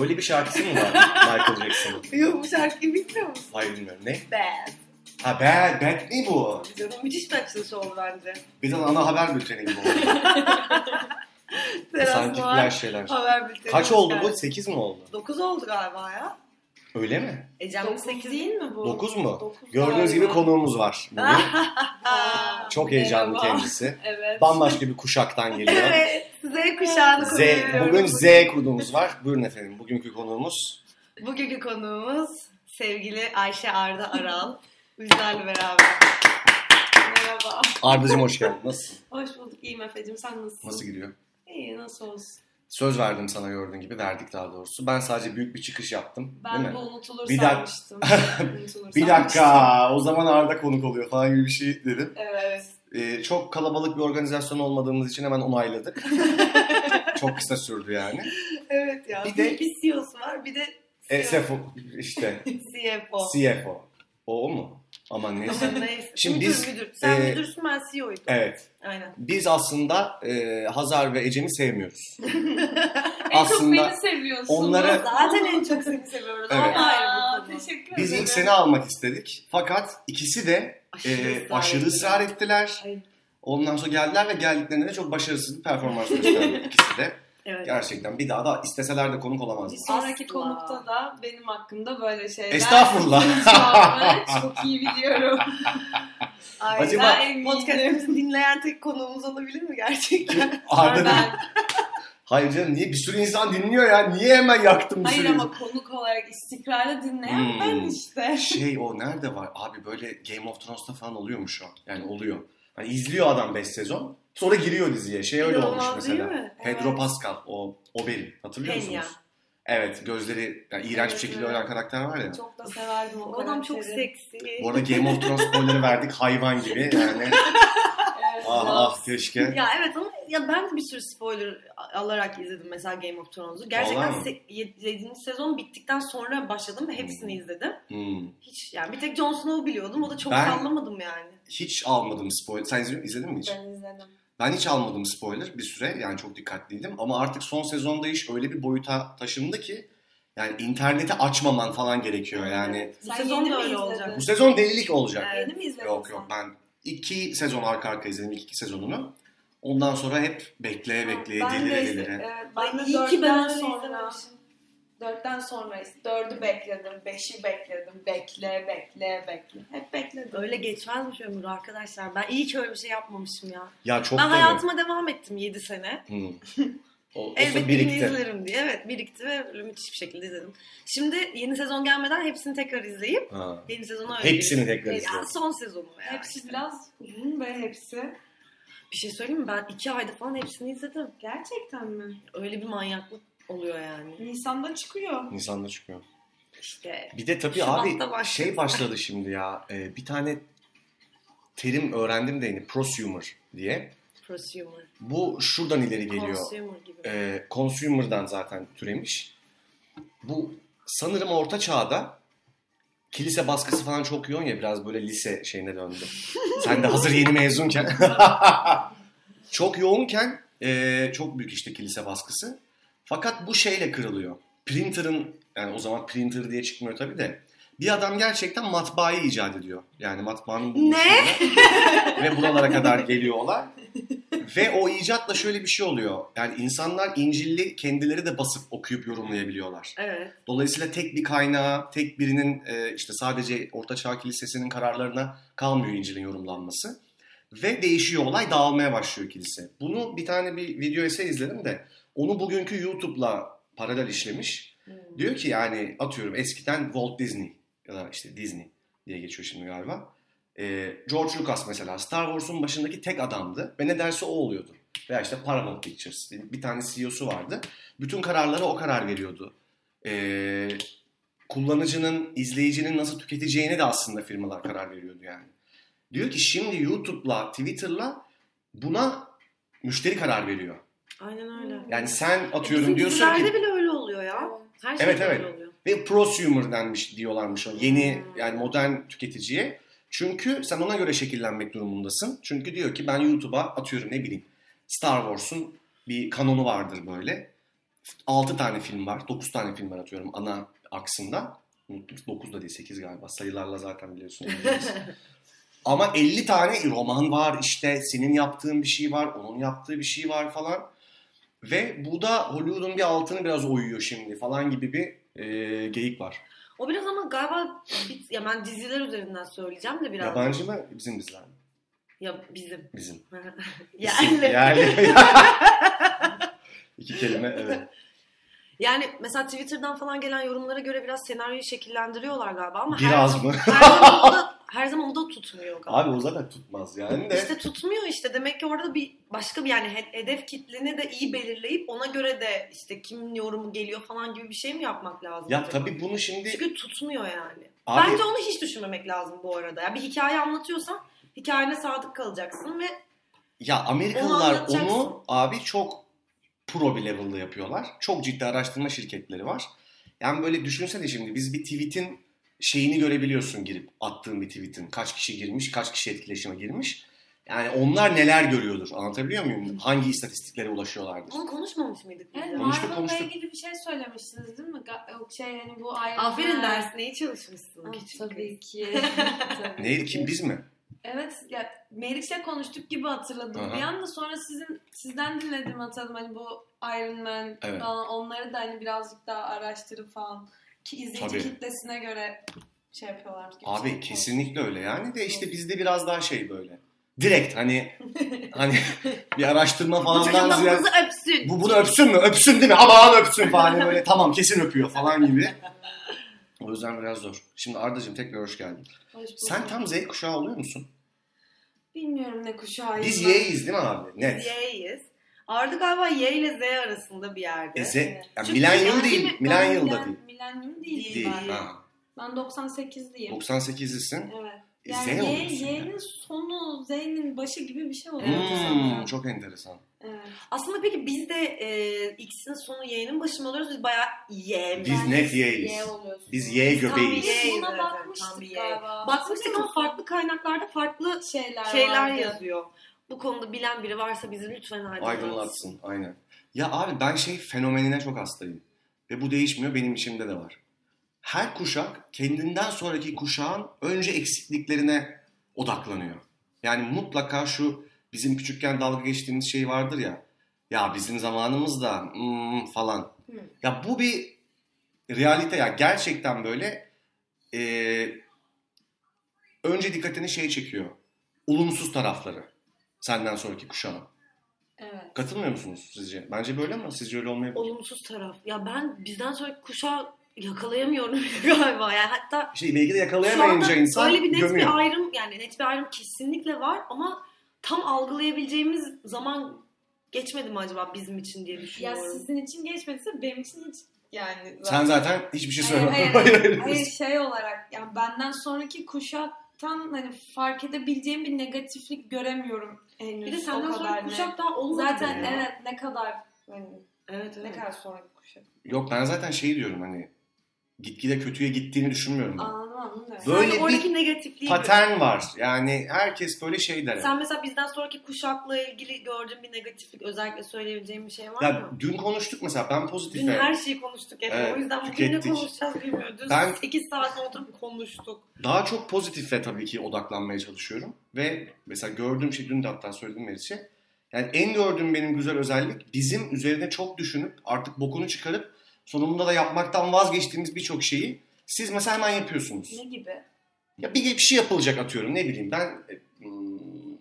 Böyle bir şarkısı mı var Michael Jackson'ın? Yok bu şarkıyı bilmiyor musun? Hayır bilmiyorum. Ne? Bad. Ha Bad, Bad ne bu? Canım müthiş bir açılış oldu bence. Bir de ana haber bülteni gibi oldu. Sanki flash şeyler. Haber bülteni. Kaç oldu bu? 8 mi oldu? 9 oldu galiba ya. Öyle mi? Ecem'in 9 8 değil mi bu? 9 mu? Dokuz Gördüğünüz gibi konuğumuz var bugün. Çok heyecanlı merhaba. kendisi. Evet. Bambaşka bir kuşaktan geliyor. Evet. Z kuşağını Z, bugün Z konuğumuz var. Buyurun efendim. Bugünkü konuğumuz Bugünkü konuğumuz sevgili Ayşe Arda Aral. Bizlerle beraber. Merhaba. Arda'cığım hoş geldin. Nasılsın? Hoş bulduk. İyiyim Efe'cim. Sen nasılsın? Nasıl gidiyor? İyi nasıl olsun. Söz verdim sana gördüğün gibi. Verdik daha doğrusu. Ben sadece büyük bir çıkış yaptım. Ben değil mi? unutulur Bir dak- sanmıştım. Unutulur Bir sanmıştım. dakika. O zaman Arda konuk oluyor falan gibi bir şey dedim. Evet. Ee, çok kalabalık bir organizasyon olmadığımız için hemen onayladık. çok kısa sürdü yani. Evet ya. Bir de- bir CEO'su var bir de E, SFO işte CFO. CFO. O, o mu? Aman neyse. Ama neyse. Şimdi müdür, biz, müdür. Sen e, müdürsün ben CEO'ydum. Evet. Aynen. Biz aslında e, Hazar ve Ecem'i sevmiyoruz. En Aslında çok beni seviyorsunuz. onları- Zaten en çok seni seviyoruz. Evet. Aa, teşekkür Biz ederim. ilk seni almak istedik. Fakat ikisi de Aşırı e, ısrar aşırı ettiler. ısrar ettiler. Ay. Ondan sonra geldiler ve geldiklerinde de çok başarısız bir performans gösterdi ikisi de. Evet. Gerçekten bir daha da isteseler de konuk olamazdı. Bir sonraki Asla. konukta da benim hakkında böyle şeyler Estağfurullah. çok iyi biliyorum. Ay, Acaba- podcast'imizi dinleyen tek konuğumuz olabilir mi gerçekten? Arda ben, Hayır canım niye? Bir sürü insan dinliyor ya. Niye hemen yaktın bir hayır sürü ama konuk olarak istikrarlı dinleyen Hmm. ben işte. Şey o nerede var? Abi böyle Game of Thrones'ta falan oluyormuş o. Yani oluyor. Hani izliyor adam 5 sezon. Sonra giriyor diziye. Şey öyle olmuş mesela. mi? Pedro Evet. Pascal o Oberyn. Hatırlıyor Penya. musunuz? Evet gözleri yani iğrenç bir şekilde ölen karakter var ya. Çok da severdim o O adam çok seksi. Bu arada Game of Thrones spoiler'ı verdik hayvan gibi yani. Evet, ah ah keşke. Ya evet ama ya ben de bir sürü spoiler alarak izledim mesela Game of Thrones'u. Gerçekten? 7. sezon bittikten sonra başladım ve hepsini izledim. Hmm. Hiç yani bir tek Jon Snow'u biliyordum. O da çok Ben- sallamadım yani. Hiç almadım spoiler. Sen izledin mi hiç? Ben izledim. Ben hiç almadım spoiler bir süre. Yani çok dikkatliydim. Ama artık son sezonda iş öyle bir boyuta taşındı ki yani interneti açmaman falan gerekiyor yani. Bu Sen sezon da öyle izledin? olacak. Bu sezon delilik olacak. Evet. Yeni mi izledin Yok yok ben iki sezon arka arka izledim ilk iki sezonunu. Ondan sonra hep bekleye bekleye Ben de delire izle- delire. Evet, ben de iyi ki ben sonra, izlememişim. Dörtten sonra dördü bekledim, beşi bekledim, bekle, bekle, bekle. Hep bekledim. Öyle geçmezmiş ömür arkadaşlar. Ben iyi ki öyle bir şey yapmamışım ya. Ya çok ben hayatıma devam ettim 7 sene. Hmm. O, Elbet birikti. izlerim diye. Evet birikti ve böyle müthiş bir şekilde izledim. Şimdi yeni sezon gelmeden hepsini tekrar izleyip Ha. yeni sezonu öyle Hepsini tekrar Ya izledim. son sezonu yani. Hepsi biraz uzun ve hepsi. Bir şey söyleyeyim mi? Ben iki ayda falan hepsini izledim. Gerçekten mi? Öyle bir manyaklık oluyor yani. Nisan'da çıkıyor. Nisan'da çıkıyor. İşte Bir de tabii Şubat'ta abi başladı. şey başladı şimdi ya. e, bir tane terim öğrendim de yeni prosumer diye. prosumer, Bu şuradan ileri geliyor. consumer gibi. e, consumer'dan zaten türemiş. Bu sanırım orta çağda kilise baskısı falan çok yoğun ya biraz böyle lise şeyine döndü. Sen de hazır yeni mezunken. çok yoğunken e, çok büyük işte kilise baskısı. Fakat bu şeyle kırılıyor. Printer'ın yani o zaman printer diye çıkmıyor tabii de. Bir adam gerçekten matbaayı icat ediyor. Yani matbaanın bulunuşuyla. Ve buralara kadar geliyorlar. Ve o icatla şöyle bir şey oluyor. Yani insanlar İncil'i kendileri de basıp okuyup yorumlayabiliyorlar. Evet. Dolayısıyla tek bir kaynağa, tek birinin e, işte sadece Orta Çağ Kilisesi'nin kararlarına kalmıyor İncil'in yorumlanması. Ve değişiyor olay, dağılmaya başlıyor kilise. Bunu bir tane bir video essay izledim de onu bugünkü YouTube'la paralel işlemiş. Hmm. Diyor ki yani atıyorum eskiden Walt Disney ya da işte Disney diye geçiyor şimdi galiba. Ee, George Lucas mesela Star Wars'un başındaki tek adamdı ve ne derse o oluyordu. Veya işte Paramount Pictures bir, tane CEO'su vardı. Bütün kararlara o karar veriyordu. Ee, kullanıcının, izleyicinin nasıl tüketeceğine de aslında firmalar karar veriyordu yani. Diyor ki şimdi YouTube'la, Twitter'la buna müşteri karar veriyor. Aynen öyle. Yani sen atıyorum Bizim diyorsun ki bile öyle oluyor ya. Her şey Evet, öyle evet. oluyor. ve prosumer denmiş diyorlarmış o yeni Hmm. yani modern tüketiciye. Çünkü sen ona göre şekillenmek durumundasın. Çünkü diyor ki ben YouTube'a atıyorum ne bileyim Star Wars'un bir kanonu vardır böyle. 6 tane film var. 9 tane film var atıyorum ana aksında. 9 da değil 8 galiba. Sayılarla zaten biliyorsun. Ama 50 tane roman var işte senin yaptığın bir şey var, onun yaptığı bir şey var falan. Ve bu da Hollywood'un bir altını biraz oyuyor şimdi falan gibi bir e, geyik var. O biraz ama galiba bir, ya ben diziler üzerinden söyleyeceğim de biraz. Yabancı mı bizim diziler mi? Ya bizim. Bizim. yani. Yerli. İki kelime evet. Yani mesela Twitter'dan falan gelen yorumlara göre biraz senaryoyu şekillendiriyorlar galiba ama Biraz her, mı? her zaman o da, her zaman da tutmuyor galiba. Abi o zaten tutmaz yani de. İşte tutmuyor işte. Demek ki orada bir başka bir yani he- hedef kitleni de iyi belirleyip ona göre de işte kimin yorumu geliyor falan gibi bir şey mi yapmak lazım? Ya acaba? tabii bunu şimdi Çünkü tutmuyor yani. Abi- Bence onu hiç düşünmemek lazım bu arada. Ya bir hikaye anlatıyorsan hikayene sadık kalacaksın ve ya Onu Amerikalılar anlatacaksın. onu abi çok pro bir level'da yapıyorlar. Çok ciddi araştırma şirketleri var. Yani böyle düşünsene şimdi biz bir tweet'in şeyini görebiliyorsun girip attığın bir tweet'in. Kaç kişi girmiş, kaç kişi etkileşime girmiş. Yani onlar neler görüyordur anlatabiliyor muyum? Hangi istatistiklere ulaşıyorlardır? onu konuşmamış mıydık? biz Evet? Konuştuk, konuştuk. ilgili bir şey söylemiştiniz değil mi? Yok şey hani bu Iron Aferin dersine iyi çalışmışsın. Ah, tabii kız. ki. Tabii Neydi ki. kim biz mi? Evet ya Meriç'le konuştuk gibi hatırladım Aha. bir anda sonra sizin sizden dinledim hatırladım hani bu Iron Man Evet. falan onları da hani birazcık daha araştırıp falan ki izleyici Tabii. kitlesine göre şey yapıyorlar. gibi Abi şey kesinlikle öyle yani de işte bizde biraz daha şey böyle. Direkt hani hani bir araştırma Bu çocuk falandan da ziyade öpsün. bu bunu öpsün mü? Öpsün değil mi? Aman öpsün falan Hani böyle tamam kesin öpüyor falan gibi. O yüzden biraz zor. Şimdi Arda'cığım tekrar hoş geldin. Hoş bulduk. Sen tam Z kuşağı oluyor musun? Bilmiyorum ne kuşağıyım. Biz. Y'yiz değil mi abi? Biz Net. Y'yiz. Arda galiba Y ile Z arasında bir yerde. E Z, yani Çünkü milenyum değil. mi- Milenyum da değil. Milenyum değil, Değil. ben. Ha. Ben 98'liyim. 98'lisin. Evet. E, Yani Z Y, Y'nin yani. sonu Z'nin başı gibi bir şey oluyor. Hmm, çok enteresan. Evet. Aslında peki biz de e, X'in sonu Y'nin başı mı oluyoruz? Biz bayağı Y? Biz Yani net Y'yiz. Y. Biz Y Tam bir göbeğiyiz. Y'yiz Buna bakmıştık tam galiba. Bakmıştık ama farklı kaynaklarda farklı şeyler, şeyler vardı. yazıyor. Bu konuda bilen biri varsa bizi lütfen aydınlatsın. Aydınlatsın aynen. Ya abi ben şey fenomenine çok hastayım. Ve bu değişmiyor benim içimde de var. Her kuşak kendinden sonraki kuşağın önce eksikliklerine odaklanıyor. Yani mutlaka şu bizim küçükken dalga geçtiğimiz şey vardır ya. Ya bizim zamanımızda hmm, falan. Hı. Ya bu bir realite ya. Gerçekten böyle eee, önce dikkatini şey çekiyor. Olumsuz tarafları. Senden sonraki kuşağın. Evet. Katılmıyor musunuz sizce? Bence böyle ama sizce öyle olmayabilir. Olumsuz taraf. Ya ben bizden sonraki kuşağı yakalayamıyorum galiba. Yani hatta Şey belki de yakalayamayınca insan öyle bir net gömüyor. bir ayrım yani net bir ayrım kesinlikle var ama tam algılayabileceğimiz zaman geçmedi mi acaba bizim için diye Ya düşünüyorum. sizin için geçmediyse benim için hiç yani Sen zaten hiçbir şey hayır, söyleme. hayır, hayır, hayır, şey olarak yani benden sonraki kuşaktan hani fark edebileceğim bir negatiflik göremiyorum henüz. bir de senden sonra kuşak daha olmadı. Zaten ya. evet ne kadar hani Evet, ne evet. kadar sonraki kuşak. Yok ben zaten şey diyorum hani gitgide kötüye gittiğini düşünmüyorum. ben. Böyle Sadece bir oradaki negatifliği Patern var. Yani herkes böyle şey der. Sen mesela bizden sonraki kuşakla ilgili gördüğün bir negatiflik özellikle söyleyebileceğin bir şey var Ya mı? dün konuştuk mesela ben Dün pozitife. her şeyi konuştuk Efe. Evet, o yüzden bugün tükettik. ne konuşacağız bilmiyorum. Dün Ben- 8 saat oturup konuştuk. Daha çok pozitife tabii ki odaklanmaya çalışıyorum. Ve mesela gördüğüm şey dün de hatta söyledim Meriç'e. Yani en gördüğüm benim güzel özellik bizim üzerine çok düşünüp artık bokunu çıkarıp sonunda da yapmaktan vazgeçtiğimiz birçok şeyi siz mesela hemen yapıyorsunuz. Ne gibi? Ya bir, bir şey yapılacak atıyorum ne bileyim ben e, hmm,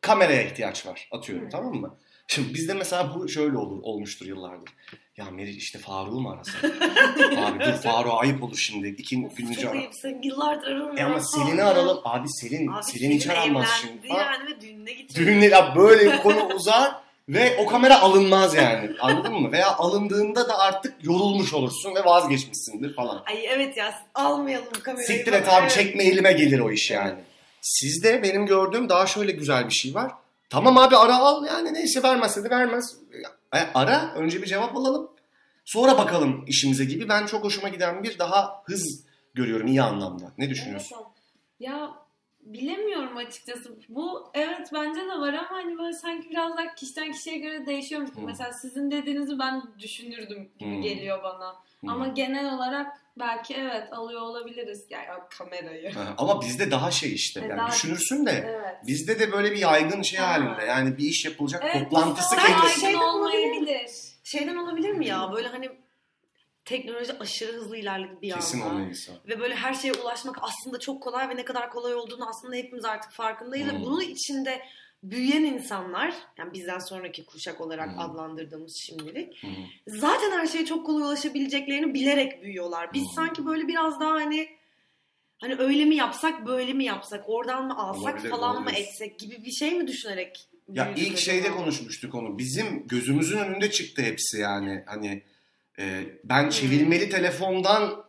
kameraya ihtiyaç var atıyorum Hı. tamam mı? Şimdi bizde mesela bu şöyle olur olmuştur yıllardır. Ya Meriç işte Faruk'u mu arasak? Abi dur Faruk'a ayıp olur şimdi. İki Of, gün çok ara. ayıpsın. Yıllardır aramıyorum. E ama Selin'i aralım. Abi Selin, Abi Selin hiç aranmaz şimdi. yani ve düğününe gidecek. Düğünle ya böyle bir konu uzar ve o kamera alınmaz yani. Anladın mı? Veya alındığında da artık yorulmuş olursun ve vazgeçmişsindir falan. Ay evet ya almayalım kamerayı. Siktir et abi Evet. çekme elime gelir o iş yani. Sizde benim gördüğüm daha şöyle güzel bir şey var. Tamam abi ara al yani neyse vermezse de vermez. E, Ara önce bir cevap alalım. Sonra bakalım işimize gibi. Ben çok hoşuma giden bir daha hız görüyorum iyi anlamda. Ne düşünüyorsun? Evet, ya bilemiyorum açıkçası. Bu evet bence de var ama hani böyle sanki biraz daha kişiden kişiye göre değişiyormuş. gibi. Hmm. Mesela sizin dediğinizi ben düşünürdüm gibi Hmm. geliyor bana. Hmm. Ama genel olarak belki evet alıyor olabiliriz yani o kamerayı. Ha, Ama bizde daha şey işte. E, Yani daha- düşünürsün de Evet. bizde de böyle bir yaygın şey Ha. halinde. Yani bir iş yapılacak Evet, toplantısı kendisi. yaygın Şeyden olmayabilir. Şeyden olabilir mi ya? Böyle hani teknoloji aşırı hızlı ilerledi bir Kesin anda. var. Ve böyle her şeye ulaşmak aslında çok kolay ve ne kadar kolay olduğunu aslında hepimiz artık farkındayız. Hmm. Ve bunun içinde büyüyen insanlar, yani bizden sonraki kuşak olarak Hmm. adlandırdığımız şimdilik, hı. zaten her şeye çok kolay ulaşabileceklerini bilerek büyüyorlar. Biz Hmm. sanki böyle biraz daha hani hani öyle mi yapsak, böyle mi yapsak, oradan mı alsak Olabilir, falan mı olabilir. etsek gibi bir şey mi düşünerek Ya ilk şeyde konuşmuştuk onu. Bizim gözümüzün önünde çıktı hepsi yani. Hani e, ben çevirmeli telefondan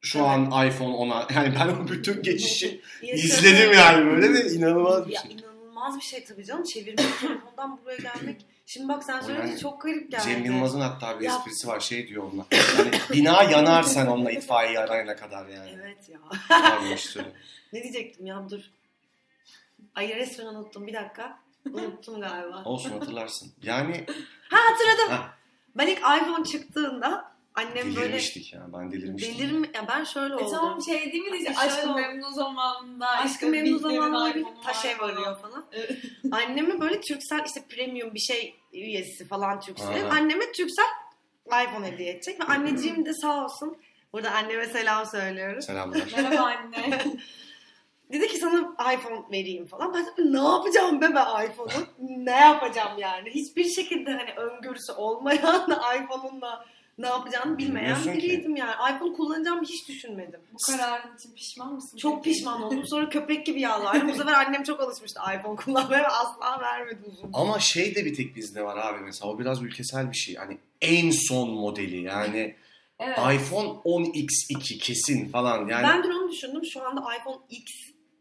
şu Evet. an iPhone 10'a yani ben o bütün geçişi izledim yani böyle de inanılmaz bir Ya şey. inanılmaz bir şey tabii canım. Çevirmek telefondan buraya gelmek. Şimdi bak sen söyleyince yani çok garip geldi. Cem Yılmaz'ın hatta bir Ya- esprisi var şey diyor onunla. Yani bina yanar sen onunla itfaiye arayana kadar yani. Evet ya. Ne diyecektim ya dur. Ay resmen unuttum bir dakika. Unuttum galiba. Olsun hatırlarsın. Yani Ha hatırladım. Ha. Ben ilk iPhone çıktığında annem böyle ya ben delirmiştim. delir mi? Ya ben şöyle E oldum. tamam şey değil mi diyeceğim? Şöyle Aşkı oldu. memnun zamanında. Aşkı işte memnun zamanında bir taş ev arıyor falan. Anneme böyle Turkcell işte premium bir şey üyesi falan. Aha. Anneme Turkcell iPhone hediye edecek. Ve anneciğim de sağ olsun. Burada anneme selam söylüyorum. Selamlar. Merhaba anne. Dedi ki sana iPhone vereyim falan. Ben de ne yapacağım be ben iPhone'u? ne yapacağım yani? Hiçbir şekilde hani öngörüsü olmayan iPhone'unla ne yapacağını bilmeyen Bilmiyorsun ki. biriydim yani. iPhone kullanacağımı hiç düşünmedim. Bu kararın için pişman mısın? Çok peki? pişman oldum. Sonra köpek gibi yalvardım. Bu sefer annem çok alışmıştı iPhone kullanmaya ve asla vermedi uzun. Ama şey de bir tek bizde var abi mesela o biraz ülkesel bir şey. Hani en son modeli yani Evet. iPhone 10X2 kesin falan yani Ben dün onu düşündüm. Şu anda iPhone X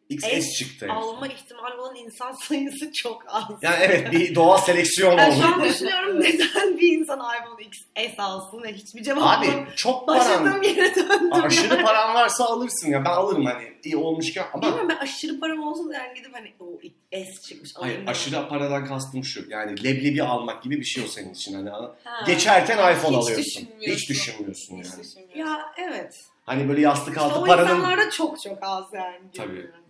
XS çıktı. en son. alma ihtimali olan insan sayısı çok az. Yani evet bir doğal seleksiyon oldu. şu an düşünüyorum neden bir insan iPhone XS alsın ve hiçbir cevap Abi çok paran, Başladığım yere döndüm. aşırı yani. paran varsa alırsın ya ben alırım hani iyi olmuşken ama Bilmiyorum ben aşırı param olsa da yani gidip hani o S çıkmış hayır alayım. aşırı paradan kastım şu yani leblebi almak gibi bir şey o senin için hani Ha. geçerken iPhone Hiç alıyorsun. düşünmüyorsun. Hiç düşünmüyorsun Hiç yani. düşünmüyorum. Ya evet. Hani böyle yastık İşte altı o paranın insanlarda çok çok az yani. Tabii. yani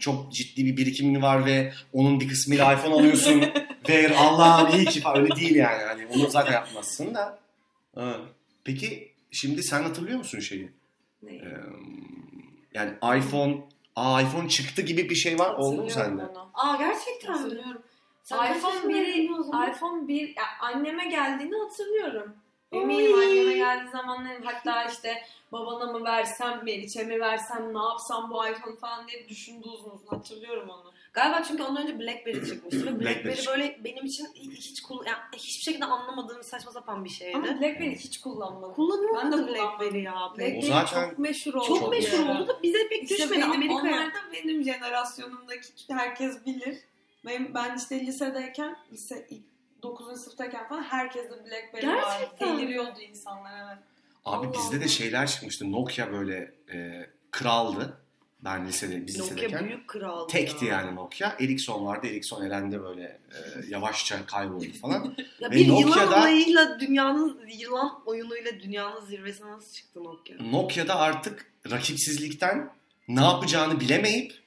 çok ciddi bir birikimin var ve onun bir kısmıyla iPhone alıyorsun ve Allah'ım iyi ki falan öyle değil yani. Hani onu zaten yapmazsın da. Ha. Peki şimdi sen hatırlıyor musun şeyi? Ne? Ee, yani iPhone, aa iPhone çıktı gibi bir şey var oldu mu sende? onu. Aa gerçekten mi? Hatırlıyorum. Sen iPhone yaşındaydın 1'i o zaman? iPhone 1 ya anneme geldiğini hatırlıyorum. Oy. Eminim anneme geldiği zamanlar hatta işte babana mı versem, Meriç'e mi versem, ne yapsam bu iPhone falan diye düşündü uzun uzun hatırlıyorum onu. Galiba çünkü ondan önce BlackBerry çıkmıştı ve BlackBerry BlackBerry böyle benim için hiç kullan yani hiçbir şekilde anlamadığım saçma sapan bir şeydi. Ama BlackBerry hiç kullanmadım. Kullanılmadı Ben de BlackBerry ya. BlackBerry O zaten çok meşhur oldu. Çok meşhur yani. oldu da bize pek İşte düşmedi Amerika'ya. onlar da benim jenerasyonumdaki herkes bilir. Benim, ben işte lisedeyken, lise 9. sınıftayken falan herkes de Blackberry vardı. Deliriyordu insanlar evet. Abi Allah bizde de Allah. şeyler çıkmıştı. Nokia böyle e, kraldı. Ben lisede, biz Nokia lisedeyken. büyük kraldı Tekti ya. yani Nokia. Ericsson vardı. Ericsson elendi böyle e, yavaşça kayboldu falan. Ya Ve bir yılan Nokia'da- olayıyla dünyanın yılan oyunuyla dünyanın zirvesine nasıl çıktı Nokia? Nokia'da artık rakipsizlikten ne yapacağını bilemeyip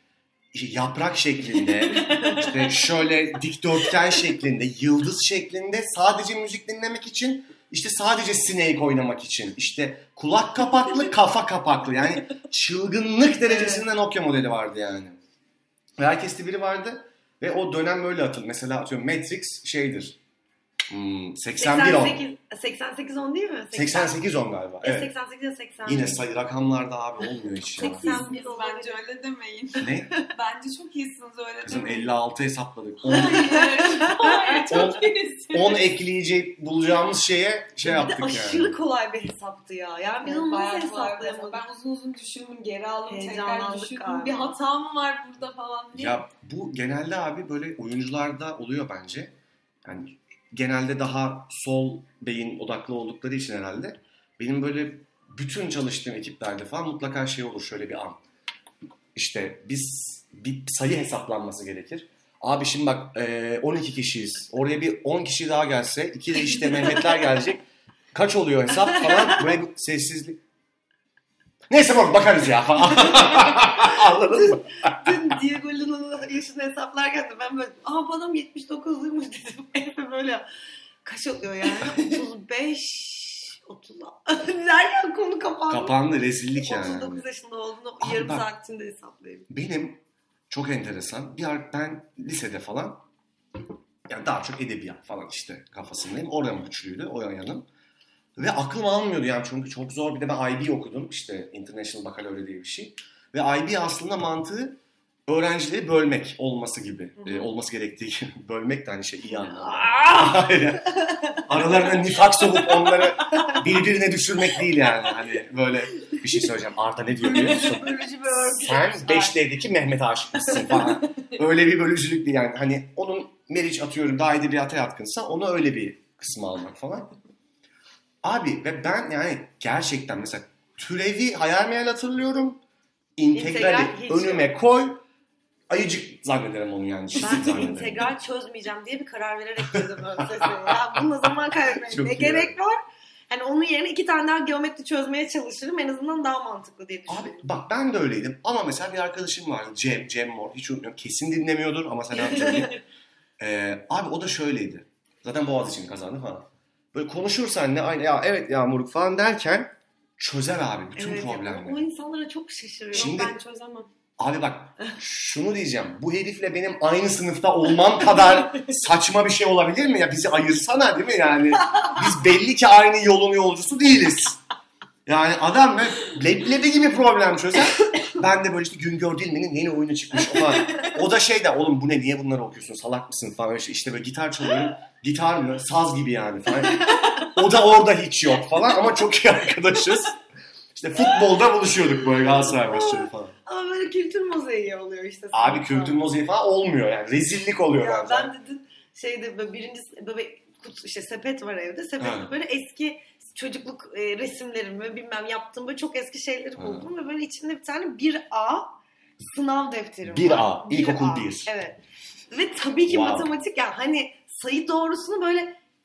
yaprak şeklinde, işte şöyle dikdörtgen şeklinde, yıldız şeklinde sadece müzik dinlemek için işte sadece Snake oynamak için işte kulak kapaklı kafa kapaklı yani çılgınlık derecesinde Nokia modeli vardı yani. Ve herkeste biri vardı ve o dönem böyle atıl. Mesela atıyorum Matrix şeydir. Hmm, 81 on. 88, 88 on değil mi? 88 on galiba. Evet. Evet. 88 ya 80. Yine sayı rakamlarda abi olmuyor hiç ya. 80. Siz bence öyle demeyin. Ne? Bence çok iyisiniz öyle Kızım demeyin. 56 hesapladık. 10, Hayır. Çok iyisin. 10 ekleyecek bulacağımız şeye şey bir de yaptık aşırı yani. kolay bir hesaptı ya. Yani biz Evet, onu nasıl hesaplayamadık? Ben uzun uzun düşündüm, geri aldım, tekrar düşündüm. galiba. Bir hata mı var burada falan diye. Ya bu genelde abi böyle oyuncularda oluyor bence. Yani genelde daha sol beyin odaklı oldukları için herhalde. Benim böyle bütün çalıştığım ekiplerde falan mutlaka şey olur şöyle bir an. İşte biz bir sayı hesaplanması gerekir. Abi şimdi bak e, 12 kişiyiz. Oraya bir 10 kişi daha gelse, iki de işte Mehmetler gelecek. Kaç oluyor hesap falan. Böyle sessizlik. Neyse bak bakarız ya falan. Anladın mı? Dün Diego Luna'nın yaşını hesaplarken de ben böyle aa bu adam 79'luymuş dedim. Efe böyle kaç oluyor yani? 35 30 derken konu kapandı. Kapandı rezillik yani. 39 yaşında olduğunu Abi yarım bak- saat içinde hesaplayayım. Benim çok enteresan. Bir ben lisede falan yani daha çok edebiyat falan işte kafasındayım. Oram güçlüydü o yanım. Ve aklım almıyordu yani çünkü çok zor. Bir de ben IB okudum işte International Baccalaureate diye bir şey. Ve IB aslında mantığı öğrencileri bölmek olması gibi. Hı hı. e, olması gerektiği gibi. Bölmek de hani şey iyi anlamda. Aralarına nifak sokup onları birbirine düşürmek değil yani. Hani böyle bir şey söyleyeceğim. Arda ne diyor biliyor musun? Bir örgü. Sen 5D'deki Mehmet aşıkmışsın falan. öyle bir bölücülük değil yani. Hani onun Meriç atıyorum daha edebiyata yatkınsa onu öyle bir kısmı almak falan. Abi ve ben yani gerçekten mesela türevi hayal meyal hatırlıyorum. İntegrali İntegral önüme koy. Ayıcık zannederim onu yani. Ben integral çözmeyeceğim diye bir karar vererek girdim. Ya bununla zaman kaybetmeye ne gerek var? Hani onun yerine iki tane daha geometri çözmeye çalışırım. En azından daha mantıklı diye düşünüyorum. Abi bak ben de öyleydim ama mesela bir arkadaşım vardı Cem, Cem Mor hiç unutmuyorum kesin dinlemiyordur ama sen söyleyeyim. ee, abi o da şöyleydi. Zaten Boğaz için kazandı falan. Böyle konuşursan ne aynı ya evet ya Muruk falan derken çözer abi bütün Evet, problemleri. O insanlara çok şaşırıyorum. Şimdi- Ben çözemem. Abi bak şunu diyeceğim. Bu herifle benim aynı sınıfta olmam kadar saçma bir şey olabilir mi? Ya bizi ayırsana değil mi yani? Biz belli ki aynı yolun yolcusu değiliz. Yani adam leblebi gibi problem çözer. Ben de böyle işte Güngör Dilmen'in yeni oyunu çıkmış falan. O da şey de oğlum bu ne niye bunları okuyorsun salak mısın falan. İşte, işte böyle gitar çalıyorum. Gitar mı? Saz gibi yani falan. O da orada hiç yok falan ama çok iyi arkadaşız. İşte futbolda buluşuyorduk böyle Galatasaray maçları falan. Ama böyle kültür mozaiği oluyor işte. Abi kültür moziği falan olmuyor yani. Rezillik oluyor Ya bence. ben de şeyde böyle birinci böyle kutu, işte sepet var evde. Sepette böyle eski çocukluk e, resimlerimi bilmem yaptığım böyle çok eski şeyleri Ha. buldum ve böyle içinde bir tane 1A sınav defterim 1A, var. ilkokul 1A, bir. Evet. Ve tabii ki Wow. matematik yani hani sayı doğrusunu böyle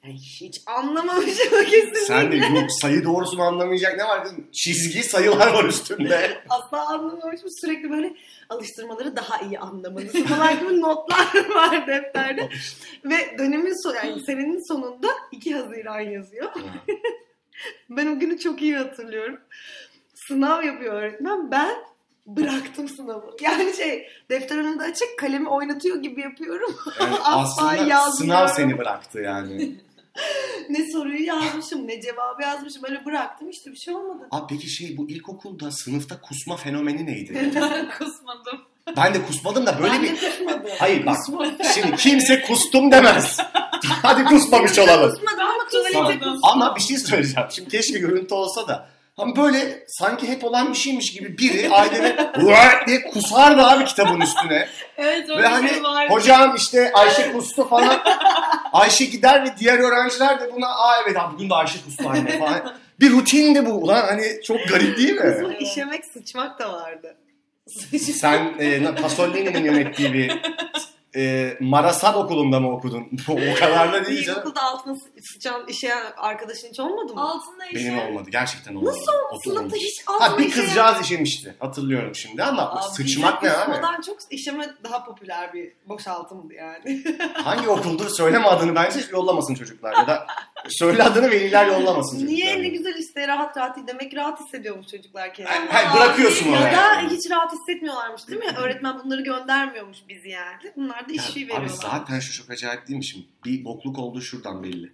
yani hiç anlamamışım kesinlikle. Sen de yok sayı doğrusunu anlamayacak ne var kızım? Çizgi sayılar var üstünde. Asla anlamamışım. Sürekli böyle alıştırmaları daha iyi anlamalısın falan gibi notlar var defterde. Ve dönemin son, yani senenin sonunda 2 Haziran yazıyor. Ben o günü çok iyi hatırlıyorum. Sınav yapıyor öğretmen. Ben bıraktım sınavı. Yani şey defter önünde açık kalemi oynatıyor gibi yapıyorum. Yani aslında yazmıyorum. sınav seni bıraktı yani. ne soruyu yazmışım ne cevabı yazmışım. Öyle bıraktım işte bir şey olmadı. Abi peki şey bu ilkokulda sınıfta kusma fenomeni neydi? Ben kusmadım. Ben de kusmadım da böyle ben bir... kusmadım. Hayır bak Kusmadım. şimdi kimse kustum demez. Hadi kusmamış olalım. Kusmadım Tuvalete Ama bir şey söyleyeceğim. Şimdi keşke görüntü olsa da. Ama böyle sanki hep olan bir şeymiş gibi biri aileme diye kusardı abi kitabın üstüne. Evet öyle Ve hani şey var. hocam işte Ayşe kustu falan. Ayşe gider ve diğer öğrenciler de buna aa evet abi bugün de Ayşe kustu anne falan. Bir rutindi bu. Ulan hani çok garip değil mi? Kısmı işemek sıçmak da vardı. Sen e, Pasolini'nin yönettiği bir e, Marasat okulunda mı okudun? o kadar da değil canım. İlkokulda altına sıçan işeyen arkadaşın hiç olmadı mı? Altında işe. Benim olmadı. Gerçekten olmadı. Nasıl Otur Sınıfta hiç altına Ha bir işeyen- kızcağız işemişti. Hatırlıyorum şimdi ama Abi, sıçmak ne bize abi? kusmadan çok işeme daha popüler bir boşaltımdı yani. Hangi okuldur söyleme adını bence yollamasın çocuklar. Ya da söyle adını veliler yollamasın çocuklar. Niye ne güzel işte rahat rahat demek rahat hissediyormuş çocuklar kendini. Ha, bırakıyorsun Ya oraya. da hiç rahat hissetmiyorlarmış değil mi? Öğretmen bunları göndermiyormuş bizi yani. Bunlar da Ya, işi abi veriyorlar. zaten şu çok acayip değil mi şimdi? Bir bokluk olduğu şuradan belli.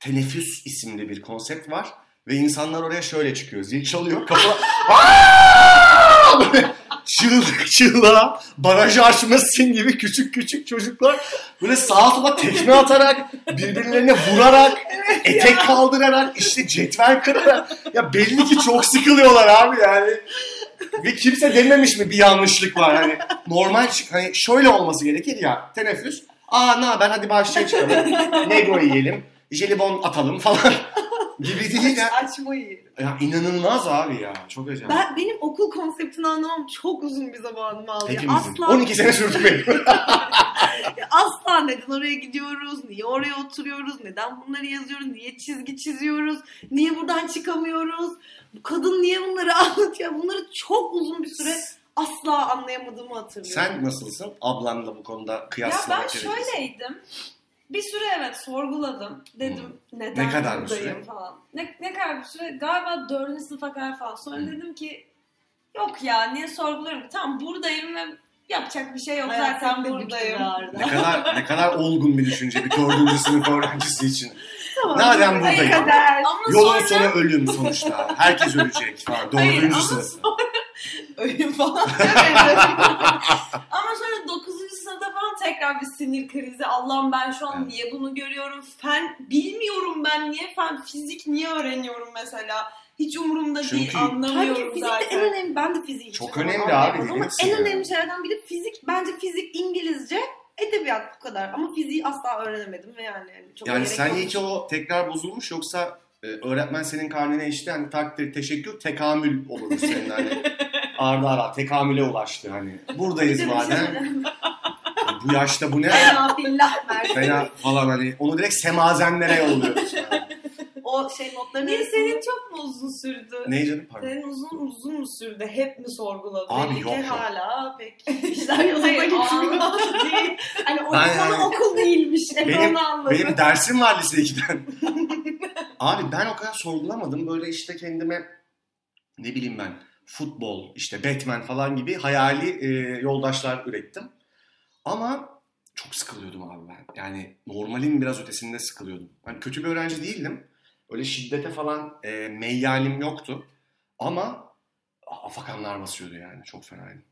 Teneffüs isimli bir konsept var ve insanlar oraya şöyle çıkıyor. Zil çalıyor, kapı... Çığlık çığlığa barajı aşmasın gibi küçük küçük çocuklar böyle sağa sola tekme atarak birbirlerine vurarak etek kaldırarak işte cetvel kırarak ya belli ki çok sıkılıyorlar abi yani ve kimse dememiş mi bir yanlışlık var? Hani normal çık hani şöyle olması gerekir ya teneffüs. Aa ne haber? Hadi bahçeye çıkalım negro yiyelim. Jelibon atalım falan gibi değil ya. Açmayı. ya inanılmaz abi ya. Çok acayip. Ben, benim okul konseptini anlamam çok uzun bir zamanımı aldı. Hepimizin. Asla, 12 sene sürdü benim. asla neden oraya gidiyoruz, niye oraya oturuyoruz, neden bunları yazıyoruz, niye çizgi çiziyoruz, niye buradan çıkamıyoruz, bu kadın niye bunları anlatıyor. Bunları çok uzun bir süre asla anlayamadığımı hatırlıyorum. Sen nasılsın? Ablanla bu konuda Ya kıyaslamak ben gerekirse. şöyleydim. Bir süre evet sorguladım. Dedim neden Ne kadar bir buradayım süre? falan. Ne, ne kadar bir süre? Galiba dördüncü sınıfa kadar falan. Sonra Hı. dedim ki yok ya niye sorguluyorum ki? Tamam buradayım ve yapacak bir şey yok Hayat zaten buradayım. Ne kadar ne kadar olgun bir düşünce bir dördüncü sınıf öğrencisi için. Tamam, Madem ne buradayım. kadar. Ama Yolun sonra sonu ölüm sonuçta. Herkes ölecek falan. Dördüncü sınıf. ölüm falan. Ama sonra 9. tekrar bir sinir krizi. Allah'ım ben şu an Evet. niye bunu görüyorum? Fen bilmiyorum ben niye fen fizik niye öğreniyorum mesela? Hiç umurumda değil Çünkü- anlamıyorum Tabii fizikte zaten. en önemli, ben de fiziği Çok önemli abi, Ama en önemli şeylerden biri fizik. Bence fizik, İngilizce, edebiyat bu kadar. Ama fiziği asla öğrenemedim ve yani, çok Yani sen ki o tekrar bozulmuş yoksa e, öğretmen senin karnine işte hani takdir, teşekkür, tekamül olurmuş senin hani. Arda ara tekamüle ulaştı hani. Buradayız madem. Bu yaşta bu ne? Fena fillah versin. Fena falan hani. Onu direkt semazenlere yolluyoruz. Yani. O şey notların Niye arasında- senin çok mu uzun sürdü? ne canım pardon. Senin uzun uzun mu sürdü? Hep mi sorguladın? Abi Belli yok, hala pek işler o gitmiyor. Hani o Ben yani- okul değilmiş. Benim-. Benim dersim var lise 2'den. Abi ben o kadar sorgulamadım. Böyle işte kendime ne bileyim ben futbol, işte Batman falan gibi hayali e, yoldaşlar ürettim. Ama çok sıkılıyordum abi ben. Yani normalin biraz ötesinde sıkılıyordum. Ben kötü bir öğrenci değildim. Öyle şiddete falan e, meyyalim yoktu. Ama afakanlar basıyordu yani. Çok fenaydı.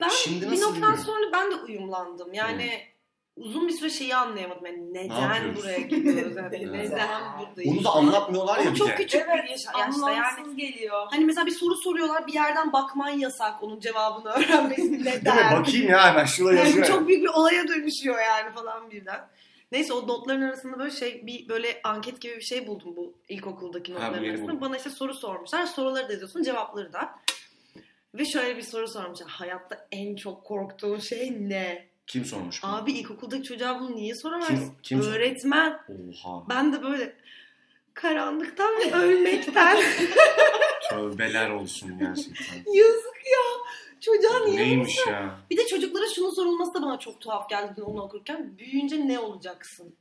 Ben Şimdi bir noktadan sonra ben de uyumlandım. Yani uzun bir süre şeyi anlayamadım. Yani neden yapıyoruz? buraya gidiyoruz? Yani neden buradayız? Onu da anlatmıyorlar ya Ama bir çok de. küçük Evet, bir yaş- yaşta yani. geliyor. Hani mesela bir soru soruyorlar bir yerden bakman yasak onun cevabını öğrenmesin Değil mi? neden? Bakayım ya hemen şurada Yani yazıyor. çok büyük bir olaya dönüşüyor yani falan birden. Neyse o notların arasında böyle şey bir böyle anket gibi bir şey buldum bu ilkokuldaki Ha, notların yeni arasında. buldum. Bana işte soru sormuşlar. Soruları da yazıyorsun cevapları da. Ve şöyle bir soru sormuşlar. Hayatta en çok korktuğun şey ne? Kim sormuş bunu? Abi ilkokuldaki çocuğa bunu niye soramaz? Kim- kim sor- Öğretmen. Oha. Ben de böyle karanlıktan ve ölmekten. Tövbeler olsun gerçekten. Yazık ya. Çocuğa niye neymiş ya? Bir de çocuklara şunun sorulması da bana çok tuhaf geldi dün onu okurken. Büyüyünce ne olacaksın?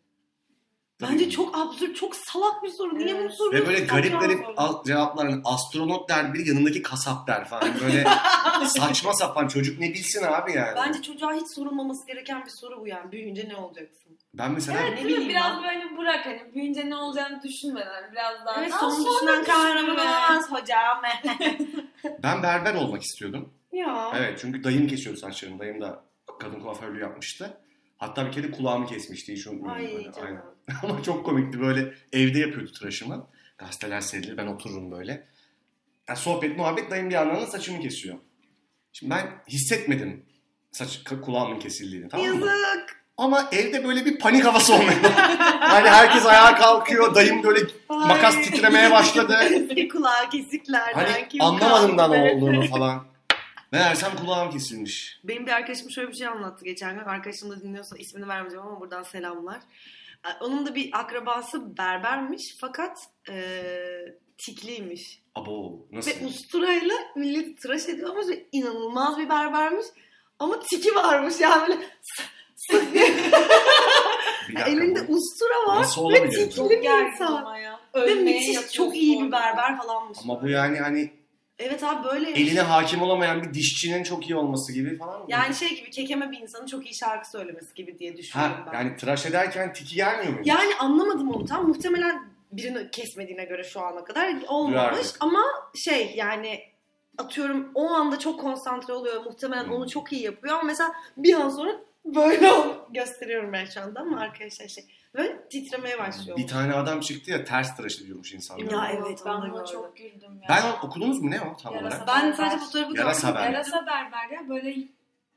Bence çok absürt, çok salak bir soru. Niye bunu Ve soruyorsun? böyle garip Saçma garip soru. al- cevaplar. Hani astronot der biri yanındaki kasap der falan. Böyle saçma sapan çocuk ne bilsin abi yani. Bence çocuğa hiç sorulmaması gereken bir soru bu yani. Büyüyünce ne olacaksın? Ben mesela Evet. Ne değil mi? bileyim Biraz ben. böyle bırak hani büyüyünce ne olacağını düşünmeden biraz daha. Evet, sonra düşünen kahraman düşünme. olamaz hocam. ben berber olmak istiyordum. ya. Evet çünkü dayım kesiyordu saçlarını. Dayım da kadın kuaförlüğü yapmıştı. Hatta bir kere kulağımı kesmişti. Hiç unutmuyorum. Ay böyle. canım. Aynen. Ama çok komikti böyle evde yapıyordu tıraşımı. Gazeteler serilir ben otururum böyle. Yani sohbet muhabbet dayım bir yandan da saçımı kesiyor. Şimdi ben hissetmedim saç kulağımın kesildiğini tamam mı? Yazık. Ama evde böyle bir panik havası olmaya. Hani herkes ayağa kalkıyor. Dayım böyle makas titremeye başladı. Kulağı kesiklerden. Hani kim anlamadım da ne olduğunu falan. Meğersem kulağım kesilmiş. Benim bir arkadaşım şöyle bir şey anlattı geçen gün. Arkadaşım da dinliyorsa ismini vermeyeceğim ama buradan selamlar. Onun da bir akrabası berbermiş fakat eee tikliymiş. Abo nasıl? Ve usturayla milleti tıraş ediyormuş ve inanılmaz bir berbermiş. Ama tiki varmış yani böyle dakika, elinde bu ustura var Nasıl ve tikli Çok bir insan. ama. Ve müthiş çok iyi bir berber falanmış. Ama bu yani hani Evet abi böyle. eline hakim olamayan bir dişçinin çok iyi olması gibi falan mı? Yani şey gibi kekeme bir insanın çok iyi şarkı söylemesi gibi diye düşünüyorum ha, ben. yani tıraş ederken tiki gelmiyor mu? Yani anlamadım onu tam. Muhtemelen birini kesmediğine göre şu ana kadar olmamış. Ama şey yani atıyorum o anda çok konsantre oluyor. Muhtemelen Hmm. onu çok iyi yapıyor ama mesela bir an sonra böyle gösteriyorum ben şu anda ama arkadaşlar şey böyle titremeye başlıyor. Bir tane adam çıktı ya ters tıraş ediyormuş insanlar. Ya evet, ben buna çok güldüm ya. Ben okudunuz mu ne o tam Yarasa olarak? Ben sadece fotoğrafı Yarasa gördüm. berber. Yarasa berber ya böyle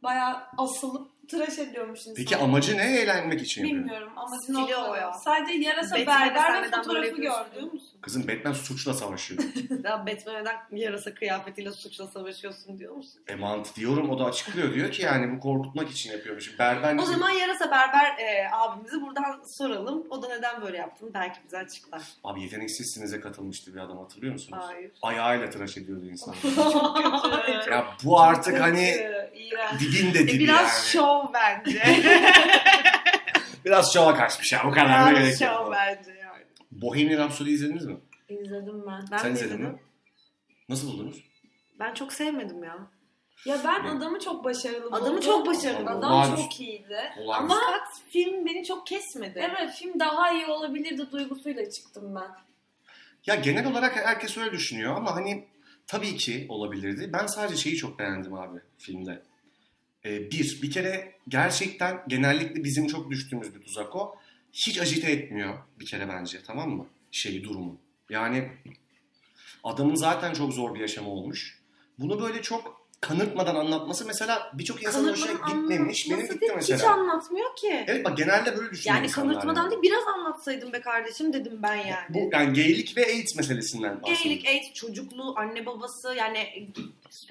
bayağı asılıp tıraş ediyormuş insan. Peki amacı ne? Eğlenmek için. Bilmiyorum amacını Stili o ya. Sadece yarasa Batman'de sen berber ve fotoğrafı gördüm. Kızım Batman suçla savaşıyor. Ya Batman'den yarasa kıyafetiyle suçla savaşıyorsun diyor musun? e mantı diyorum o da açıklıyor. Diyor ki yani bu korkutmak için yapıyormuş. Berber O zaman yarasa berber e, abimizi buradan soralım. O da neden böyle yaptığını belki bize açıklar. Abi yeteneksizsinize katılmıştı bir adam hatırlıyor musunuz? Hayır. Ayağıyla tıraş ediyordu. Çok kötü. ya bu artık Çok hani iğrenç. dibin de E, dibi biraz yani. şov bence. Biraz şova kaçmış ya o kadar da biraz şov bence. Bohemian Rhapsody izlediniz mi? İzledim ben. Ben Sen izledin izledim. mi? Nasıl buldunuz? Ben çok sevmedim ya. Ya ben Ne? adamı çok başarılı Adamı buldum. çok başarılı Adam Olağanüstü. çok iyiydi. Olağanüstü. Ama Fakat film beni çok kesmedi. evet film daha iyi olabilirdi duygusuyla çıktım ben. Ya genel olarak herkes öyle düşünüyor ama hani tabii ki olabilirdi. Ben sadece şeyi çok beğendim abi filmde. Ee, bir, bir kere gerçekten genellikle bizim çok düştüğümüz bir tuzak o. Hiç acite etmiyor bir kere bence tamam mı? Şeyi, durumu. Yani adamın zaten çok zor bir yaşamı olmuş. Bunu böyle çok kanırtmadan anlatması mesela birçok insanın hoşuna gitmemiş. Benim gitti değil, Hiç mesela. anlatmıyor ki. Evet bak genelde böyle düşünüyor Yani kanırtmadan yani. değil biraz anlatsaydın be kardeşim dedim ben yani. Bu yani geylik ve AIDS meselesinden bahsediyor. Geylik, AIDS, çocukluğu, anne babası yani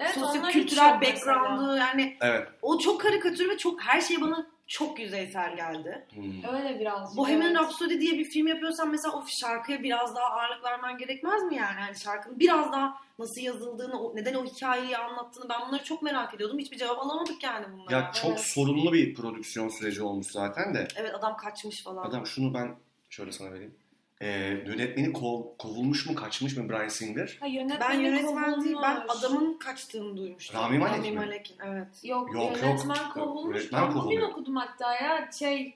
Evet, yok mesela. background'ı yani Evet. o çok karikatür ve çok her şey bana çok yüzeysel geldi. Hmm. Öyle birazcık. Bohemian evet. Rhapsody diye bir film yapıyorsan mesela o şarkıya biraz daha ağırlık vermen gerekmez mi yani? yani şarkının biraz daha nasıl yazıldığını, neden o hikayeyi anlattığını ben bunları çok merak ediyordum. Hiçbir cevap alamadık yani bunlara. Ya çok Evet. sorunlu bir prodüksiyon süreci olmuş zaten de. Evet adam kaçmış falan. Adam şunu ben şöyle sana vereyim. Ee, yönetmeni kov, kovulmuş mu kaçmış mı Brian Singer? Ha, yönetmeni ben yönetmen değil, ben kovulmuş. adamın kaçtığını duymuştum. Rami Malek Rami mi? Malek'in, evet. Yok, Yok, yönetmen yok. kovulmuş. Yönetmen ben bugün okudum hatta ya şey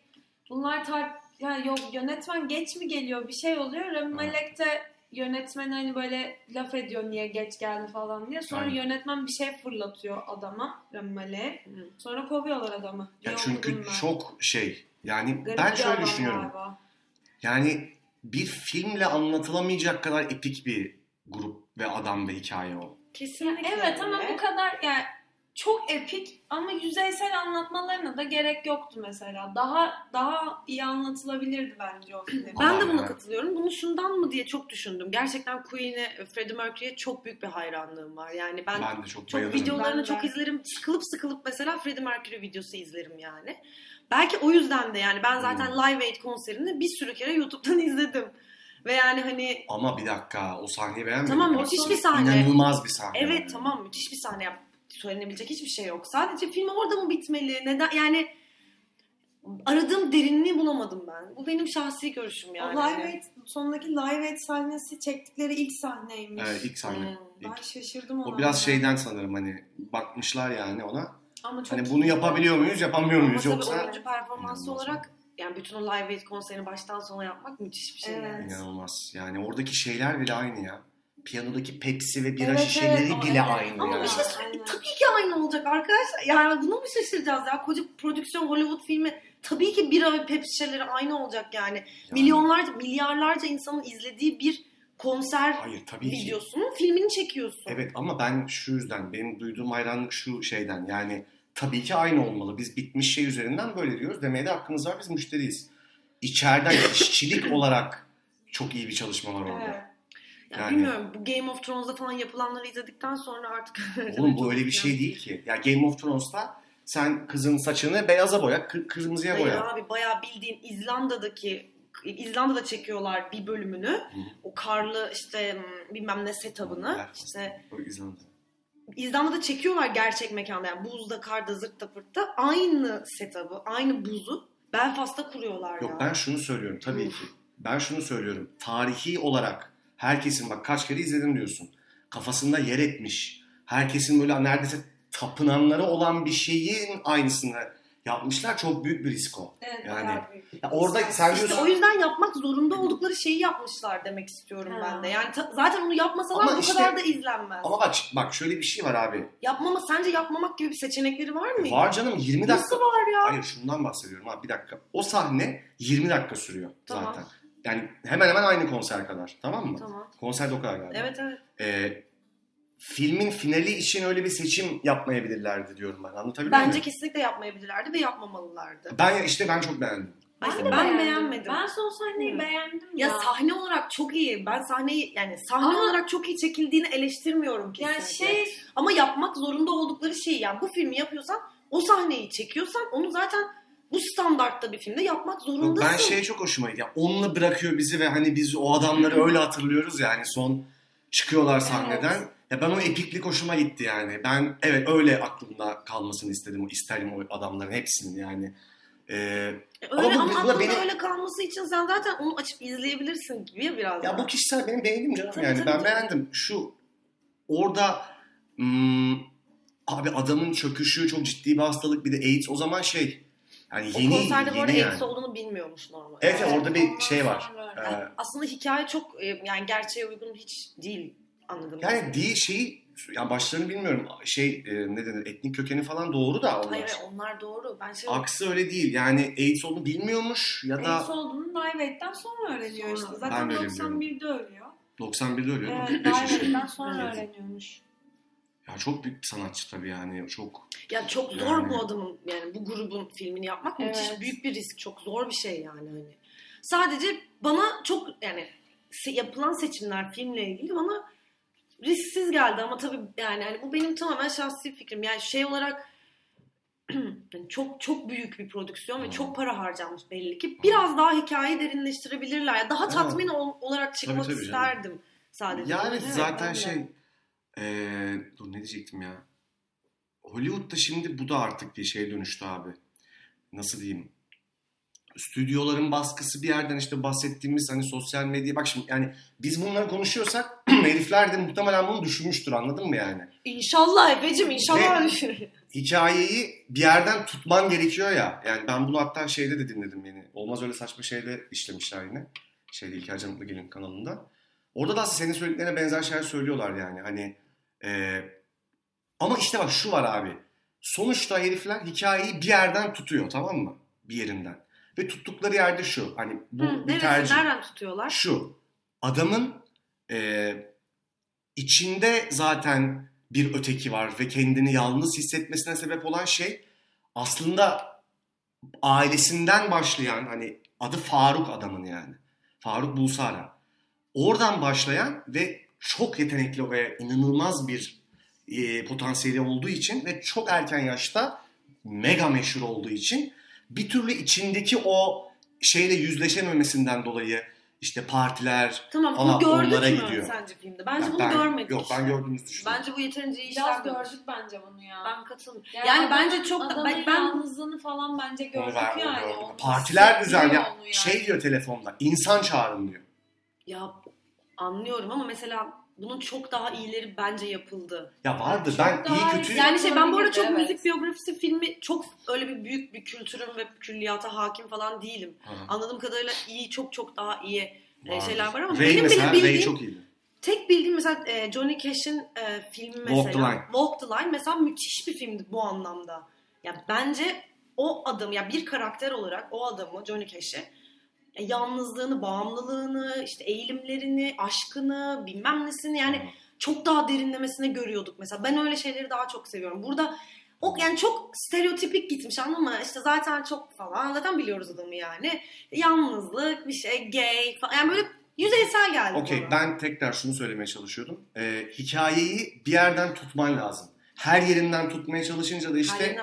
bunlar tar yani yok yönetmen geç mi geliyor bir şey oluyor. Rami Malek de yönetmen hani böyle laf ediyor niye geç geldi falan diye. Sonra Aynen. yönetmen bir şey fırlatıyor adama Rami Malek'e. Hı. Sonra kovuyorlar adamı. Ya çünkü çok şey. Yani Garip ben şöyle düşünüyorum. galiba. Yani bir filmle anlatılamayacak kadar epik bir grup ve adam ve hikaye o. Kesinlikle. Evet ama öyle. bu kadar yani çok epik ama yüzeysel anlatmalarına da gerek yoktu mesela. Daha daha iyi anlatılabilirdi bence o film. Ben de buna katılıyorum. Bunu şundan mı diye çok düşündüm. Gerçekten Queen'e, Freddie Mercury'e çok büyük bir hayranlığım var. Yani ben, Ben, de çok, çok bayılırım. videolarını Ben de. çok izlerim. Sıkılıp sıkılıp mesela Freddie Mercury videosu izlerim yani. Belki o yüzden de yani ben zaten Hmm. Live Aid konserini bir sürü kere YouTube'dan izledim. Ve yani hani Ama bir dakika o sahneyi beğenmedim. tamam ya. müthiş bir sahne. İnanılmaz bir sahne. Evet yani. tamam müthiş bir sahne. Söylenebilecek hiçbir şey yok. Sadece film orada mı bitmeli? Neden yani aradığım derinliği bulamadım ben. Bu benim şahsi görüşüm yani. O Live Aid, sondaki Live Aid sahnesi çektikleri ilk sahneymiş. Evet ilk sahne. Hmm. Ben İlk. şaşırdım ona. O biraz şeyden sanırım hani bakmışlar yani ona. Ama çok Hani bunu yapabiliyor muyuz, yapamıyor Ama muyuz tabii yoksa oyuncu performansı İnanılmaz. olarak yani bütün o Live Aid konserini baştan sona yapmak müthiş bir şey. Evet. yani. inanılmaz. Yani oradaki şeyler bile aynı ya. Piyanodaki Pepsi ve bira Evet, şişeleri evet, bile evet. aynı Ama ya. bir şey Aynen. söyleyeyim. Tabii ki aynı olacak arkadaşlar. Yani buna mı şaşıracağız ya? Koca prodüksiyon Hollywood filmi tabii ki bira ve Pepsi şişeleri aynı olacak yani. Yani- Milyonlarca, milyarlarca insanın izlediği bir konser Hayır tabii ki. videosunun filmini çekiyorsun. Evet ama ben şu yüzden benim duyduğum hayranlık şu şeyden yani tabii ki aynı olmalı. Biz bitmiş şey üzerinden böyle diyoruz. Demeye de hakkımız var biz müşteriyiz. İçeriden işçilik olarak çok iyi bir çalışma var orada. Evet. Ya Yani- bilmiyorum bu Game of Thrones'da falan yapılanları izledikten sonra artık Oğlum bu öyle bir şey değil ki. Ya Game of Thrones'ta sen kızın saçını beyaza boya, kı- kırmızıya Hayır boya. abi bayağı bildiğin İzlanda'daki İzlanda'da çekiyorlar bir bölümünü. O karlı işte hmm, bilmem ne setup'ını. Belfast. İşte O İzlanda. İzlanda'da çekiyorlar gerçek mekanda yani buzda, karda, zırtta, pırtta. Aynı setup'ı, aynı buzu Belfast'ta kuruyorlar Yok ya. ben şunu söylüyorum tabii Uf. ki. Ben şunu söylüyorum. Tarihi olarak herkesin bak kaç kere izledim diyorsun. Kafasında yer etmiş. Herkesin böyle neredeyse tapınanları olan bir şeyin aynısını yapmışlar. Çok büyük bir risk o. Evet, Yani- büyük. Ya orada sen İşte diyorsun o yüzden yapmak zorunda oldukları şeyi yapmışlar demek istiyorum Ha. ben de. Yani ta- zaten onu yapmasalar Ama bu işte- kadar da izlenmez. ama bak bak şöyle bir şey var abi. Yapmama sence yapmamak gibi bir seçenekleri var mı? Var canım 20 dakika. Nasıl var ya? Hayır şundan bahsediyorum abi bir dakika. O sahne 20 dakika sürüyor Tamam. zaten. Yani hemen hemen aynı konser kadar. Tamam mı? Tamam. Konser de o kadar galiba. Evet evet. Ee, filmin finali için öyle bir seçim yapmayabilirlerdi diyorum ben. Anlatabiliyor Bence muyum? kesinlikle yapmayabilirlerdi ve yapmamalılardı. Ben işte ben çok beğendim. Ben, de ben beğenmedim. Ben son sahneyi Hı. beğendim Ya ya. sahne olarak çok iyi. Ben sahneyi yani sahne Ama- olarak çok iyi çekildiğini eleştirmiyorum kesinlikle. yani şey Ama yapmak zorunda oldukları şey yani bu filmi yapıyorsan o sahneyi çekiyorsan onu zaten bu standartta bir filmde yapmak zorundasın. Ben şey çok hoşuma gitti. Yani onunla bırakıyor bizi ve hani biz o adamları öyle hatırlıyoruz yani son çıkıyorlar sahneden. Ya ben o epiklik hoşuma gitti yani. Ben evet öyle aklımda kalmasını istedim. isterim o adamların hepsinin yani. Ee, öyle Ama bu- ama, aklında beni- öyle kalması için sen zaten onu açıp izleyebilirsin gibi ya biraz. ya daha. bu kişisel benim beğendim canım Tabii, yani. tabii, ben tabii. beğendim. Şu orada hmm, abi adamın çöküşü çok ciddi bir hastalık bir de AIDS o zaman şey yani o yeni konserde bu arada yeni AIDS yani. olduğunu bilmiyormuş normal. Evet, evet, orada bir şey var. sonra- Ee, Yani aslında hikaye çok e, yani gerçeğe uygun hiç değil anladım. Yani değil şeyi ya başlarını bilmiyorum. Şey e, ne denir etnik kökeni falan doğru da onlar. Hayır onlar doğru. Ben şey Aksi öyle değil. Yani AIDS olduğunu bilmiyormuş ya da AIDS olduğunu Aid'den sonra öğreniyor Sonra. işte. Zaten de öyle biliyorum. 91'de ölüyor. 91'de ölüyor Evet, değil mi? Live 45 yaşında. Aid'den sonra Evet. öğreniyormuş. Ya çok büyük bir sanatçı tabii yani. Çok ya çok zor Yani. bu adamın yani bu grubun filmini yapmak Evet. müthiş büyük bir risk. Çok zor bir şey yani hani. Sadece bana çok yani se- yapılan seçimler filmle ilgili bana risksiz geldi ama tabii yani hani bu benim tamamen şahsi fikrim. Yani şey olarak yani çok çok büyük bir prodüksiyon ve çok para harcanmış belli ki. Biraz daha hikayeyi derinleştirebilirler. Ya daha Ha. tatmin ol- olarak çıkmak tabii canım. isterdim sadece. ya evet, zaten şey eee dur ne diyecektim ya. Hollywood'da şimdi bu da artık bir şeye dönüştü abi. Nasıl diyeyim? Stüdyoların baskısı bir yerden işte bahsettiğimiz hani sosyal medya bak şimdi yani biz bunları konuşuyorsak herifler de muhtemelen bunu düşünmüştür anladın mı yani? İnşallah Efe'cim inşallah. Ve- hikayeyi bir yerden tutman gerekiyor ya. Yani ben bunu hatta şeyde de dinledim yeni. Olmaz öyle saçma şeyde işlemişler yine. Şeyde İlker Canıklı Gelin kanalında. Orada da aslında senin söylediklerine benzer şeyler söylüyorlar yani. Hani e, ama işte bak şu var abi. Sonuçta herifler hikayeyi bir yerden tutuyor tamam mı? Bir yerinden. Ve tuttukları yerde şu. Hani bu Hı, bir tercih nereden tutuyorlar? şu. Adamın e, içinde zaten bir öteki var ve kendini yalnız hissetmesine sebep olan şey aslında ailesinden başlayan hani adı Faruk adamın yani. Faruk Bulsara. Oradan başlayan ve çok yetenekli ve inanılmaz bir e, potansiyeli olduğu için ve çok erken yaşta mega meşhur olduğu için bir türlü içindeki o şeyle yüzleşememesinden dolayı işte partiler Tamam falan gördük onlara mü gidiyor. sence filmde? Bence Ya bunu ben- görmedik. Yok ben gördüğümüzü düşünüyorum. Bence bu yeterince iyi Biraz işlenmemiş. gördük bence bunu ya. Ben katılmıyorum. Yani, Yani bence çok da- ben- ben- yalnızlığını falan bence gördük ver- yani. gördüm. Onu Partiler güzel hissediyor ya. onu yani. Şey diyor telefonda insan çağırın diyor. Ya anlıyorum ama mesela bunun çok daha iyileri bence yapıldı. Ya vardı Çok ben daha iyi kötü Yani şey ben bu arada çok Evet. müzik biyografisi filmi çok öyle bir büyük bir kültürüm ve külliyata hakim falan değilim. Hı. Anladığım kadarıyla iyi çok çok daha iyi e, Vardır. şeyler var ama Ray benim mesela, bile Ray bildiğim çok iyiydi. tek bildiğim mesela e, Johnny Cash'in e, filmi mesela Walk the Line. Walk the Line mesela müthiş bir filmdi bu anlamda. Ya bence o adam ya bir karakter olarak o adamı Johnny Cash'i yalnızlığını, bağımlılığını, işte eğilimlerini, aşkını, bilmem nesini yani çok daha derinlemesine görüyorduk mesela. Ben öyle şeyleri daha çok seviyorum. Burada o yani çok stereotipik gitmiş anladın mı? İşte zaten çok falan zaten biliyoruz adamı yani. Yalnızlık, bir şey, gay falan. Yani böyle yüzeysel geldi Okey ben tekrar şunu söylemeye çalışıyordum. Ee, hikayeyi bir yerden tutman lazım. Her yerinden tutmaya çalışınca da işte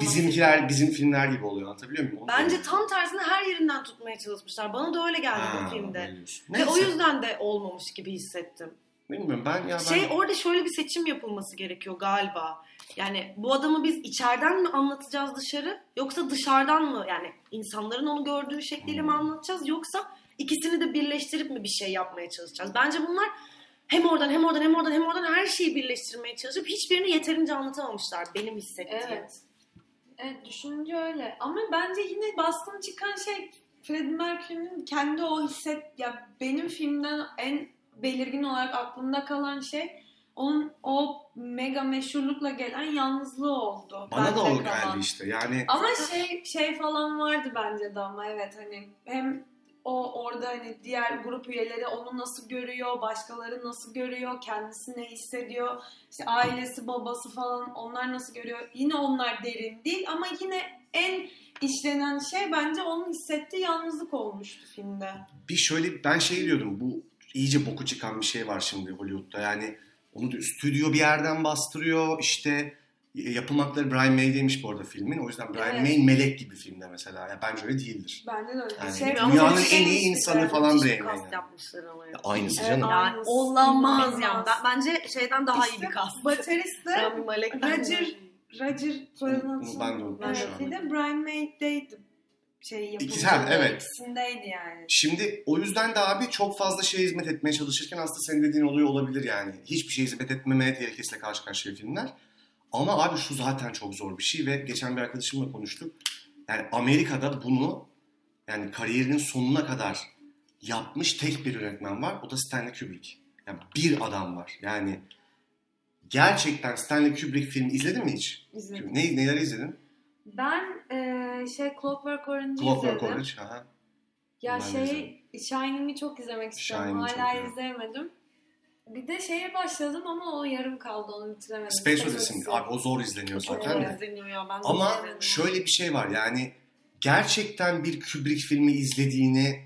bizimkiler bizim filmler gibi oluyor anlatabiliyor muyum? Onu Bence diyorum. tam tersine her yerinden tutmaya çalışmışlar. Bana da öyle geldi Ha, bu filmde. Ve o yüzden de olmamış gibi hissettim. Bilmiyorum ben ya ben... Şey orada şöyle bir seçim yapılması gerekiyor galiba. Yani bu adamı biz içeriden mi anlatacağız dışarı yoksa dışarıdan mı yani insanların onu gördüğü şekliyle mi Hmm. anlatacağız yoksa ikisini de birleştirip mi bir şey yapmaya çalışacağız? Bence bunlar hem oradan hem oradan hem oradan hem oradan her şeyi birleştirmeye çalışıp hiçbirini yeterince anlatamamışlar benim hissettiğim. Evet. Evet düşününce öyle. Ama bence yine baskın çıkan şey Freddie Mercury'nin kendi o hisset ya benim filmden en belirgin olarak aklımda kalan şey onun o mega meşhurlukla gelen yalnızlığı oldu. Bana da o geldi işte yani Ama şey şey falan vardı bence de ama evet hani hem o orada hani diğer grup üyeleri onu nasıl görüyor, başkaları nasıl görüyor, kendisi ne hissediyor, işte ailesi, babası falan onlar nasıl görüyor. Yine onlar derin değil ama yine en işlenen şey bence onun hissettiği yalnızlık olmuştu filmde. Bir şöyle ben şey diyordum bu iyice boku çıkan bir şey var şimdi Hollywood'da yani onu da stüdyo bir yerden bastırıyor işte yapım hakları Brian May'deymiş bu arada filmin o yüzden Brian Evet. May melek gibi filmde mesela ya bence öyle değildir. Bence de öyle. Yani şey, dünyanın en iyi şey- insanı falan Brian May. yani. yapmışlar ya. Ya Aynısı Evet, canım. Yani olamaz İnanılmaz. yani. Ben- bence şeyden daha iyi İşte bir cast. Baterist de. Roger, Roger soyadını ben de unuttum Evet, şu an. bir de Brian May'deydi şey. İkisi- ha, evet. İkisindeydi yani. Şimdi o yüzden de abi çok fazla şeye hizmet etmeye çalışırken aslında senin dediğin oluyor olabilir yani. Hiçbir şeye hizmet etmemeye tehlikesiyle karşı karşıya filmler. Ama abi şu zaten çok zor bir şey ve geçen bir arkadaşımla konuştuk. Yani Amerika'da bunu yani kariyerinin sonuna kadar yapmış tek bir yönetmen var. O da Stanley Kubrick. Yani bir adam var. Yani gerçekten Stanley Kubrick filmi izledin mi hiç? İzledim. Ne, neler izledin? Ben e, şey Clockwork Orange'ı Clockwork izledim. Orange. Aha. Ya Ben şey Shining'i çok izlemek istiyorum. Shining'i çok Hala izleyemedim. Bir de şeye başladım ama o yarım kaldı onu bitiremedim. Space Odyssey. Abi o zor izleniyor Çok zaten zor izleniyor ya. Ben de Ama izlemedim. şöyle bir şey var yani gerçekten bir Kubrick filmi izlediğini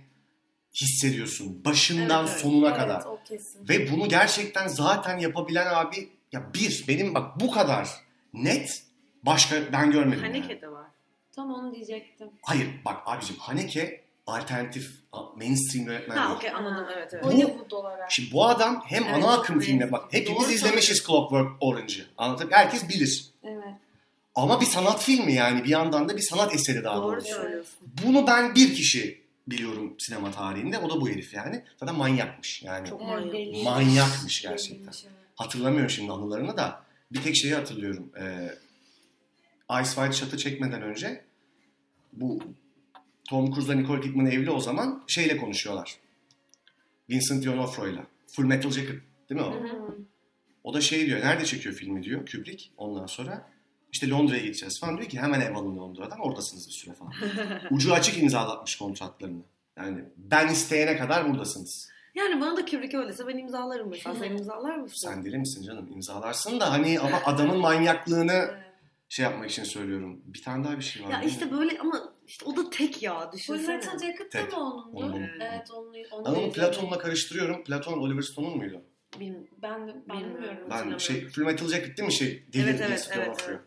hissediyorsun. Başından Evet, evet. sonuna Evet, kadar. o kesin. Ve bunu gerçekten zaten yapabilen abi ya bir benim bak bu kadar net başka ben görmedim. yani. Haneke de var. Tam onu diyecektim. Hayır bak abicim Haneke alternatif mainstream yönetmen Ha okey anladım evet evet. Bu- Hollywood olarak. Şimdi bu adam hem Evet, ana akım filmde net. bak hepimiz Doğru izlemişiz Clockwork Orange'ı. Anlatabiliyor Herkes bilir. Evet. Ama bir sanat filmi yani bir yandan da bir sanat eseri daha Doğru doğrusu. söylüyorsun. Bunu ben bir kişi biliyorum sinema tarihinde. O da bu herif yani. Zaten manyakmış yani. Çok Evet, manyak. deli. Manyakmış gerçekten. Deliymiş, evet. Hatırlamıyorum şimdi anılarını da. Bir tek şeyi hatırlıyorum. Ee, Ice White Shot'ı çekmeden önce bu Tom Cruise'la Nicole Kidman evli o zaman şeyle konuşuyorlar. Vincent D'Onofrio'yla. Full Metal Jacket değil mi o? O da şey diyor. Nerede çekiyor filmi diyor Kubrick. Ondan sonra işte Londra'ya gideceğiz falan diyor ki hemen ev alın Londra'dan oradasınız bir süre falan. Ucu açık imzalatmış kontratlarını. Yani ben isteyene kadar buradasınız. Yani bana da Kubrick öylese ben imzalarım mesela. Sen imzalar mısın? Sen deli misin canım? İmzalarsın da hani ama adamın manyaklığını şey yapmak için söylüyorum. Bir tane daha bir şey var. Ya mi? işte böyle ama işte o da tek ya düşünsene. Metal Jacket da Tek. mı onundu? Onun. Evet onu, onu Ben onu izledim. Platon'la karıştırıyorum. Platon Oliver Stone'un muydu? Bilmiyorum. Ben ben Bilmiyorum. bilmiyorum. Ben Hatırlamıyorum. şey Full Metal Jacket değil mi şey? Deli Evet, evet, evet, evet.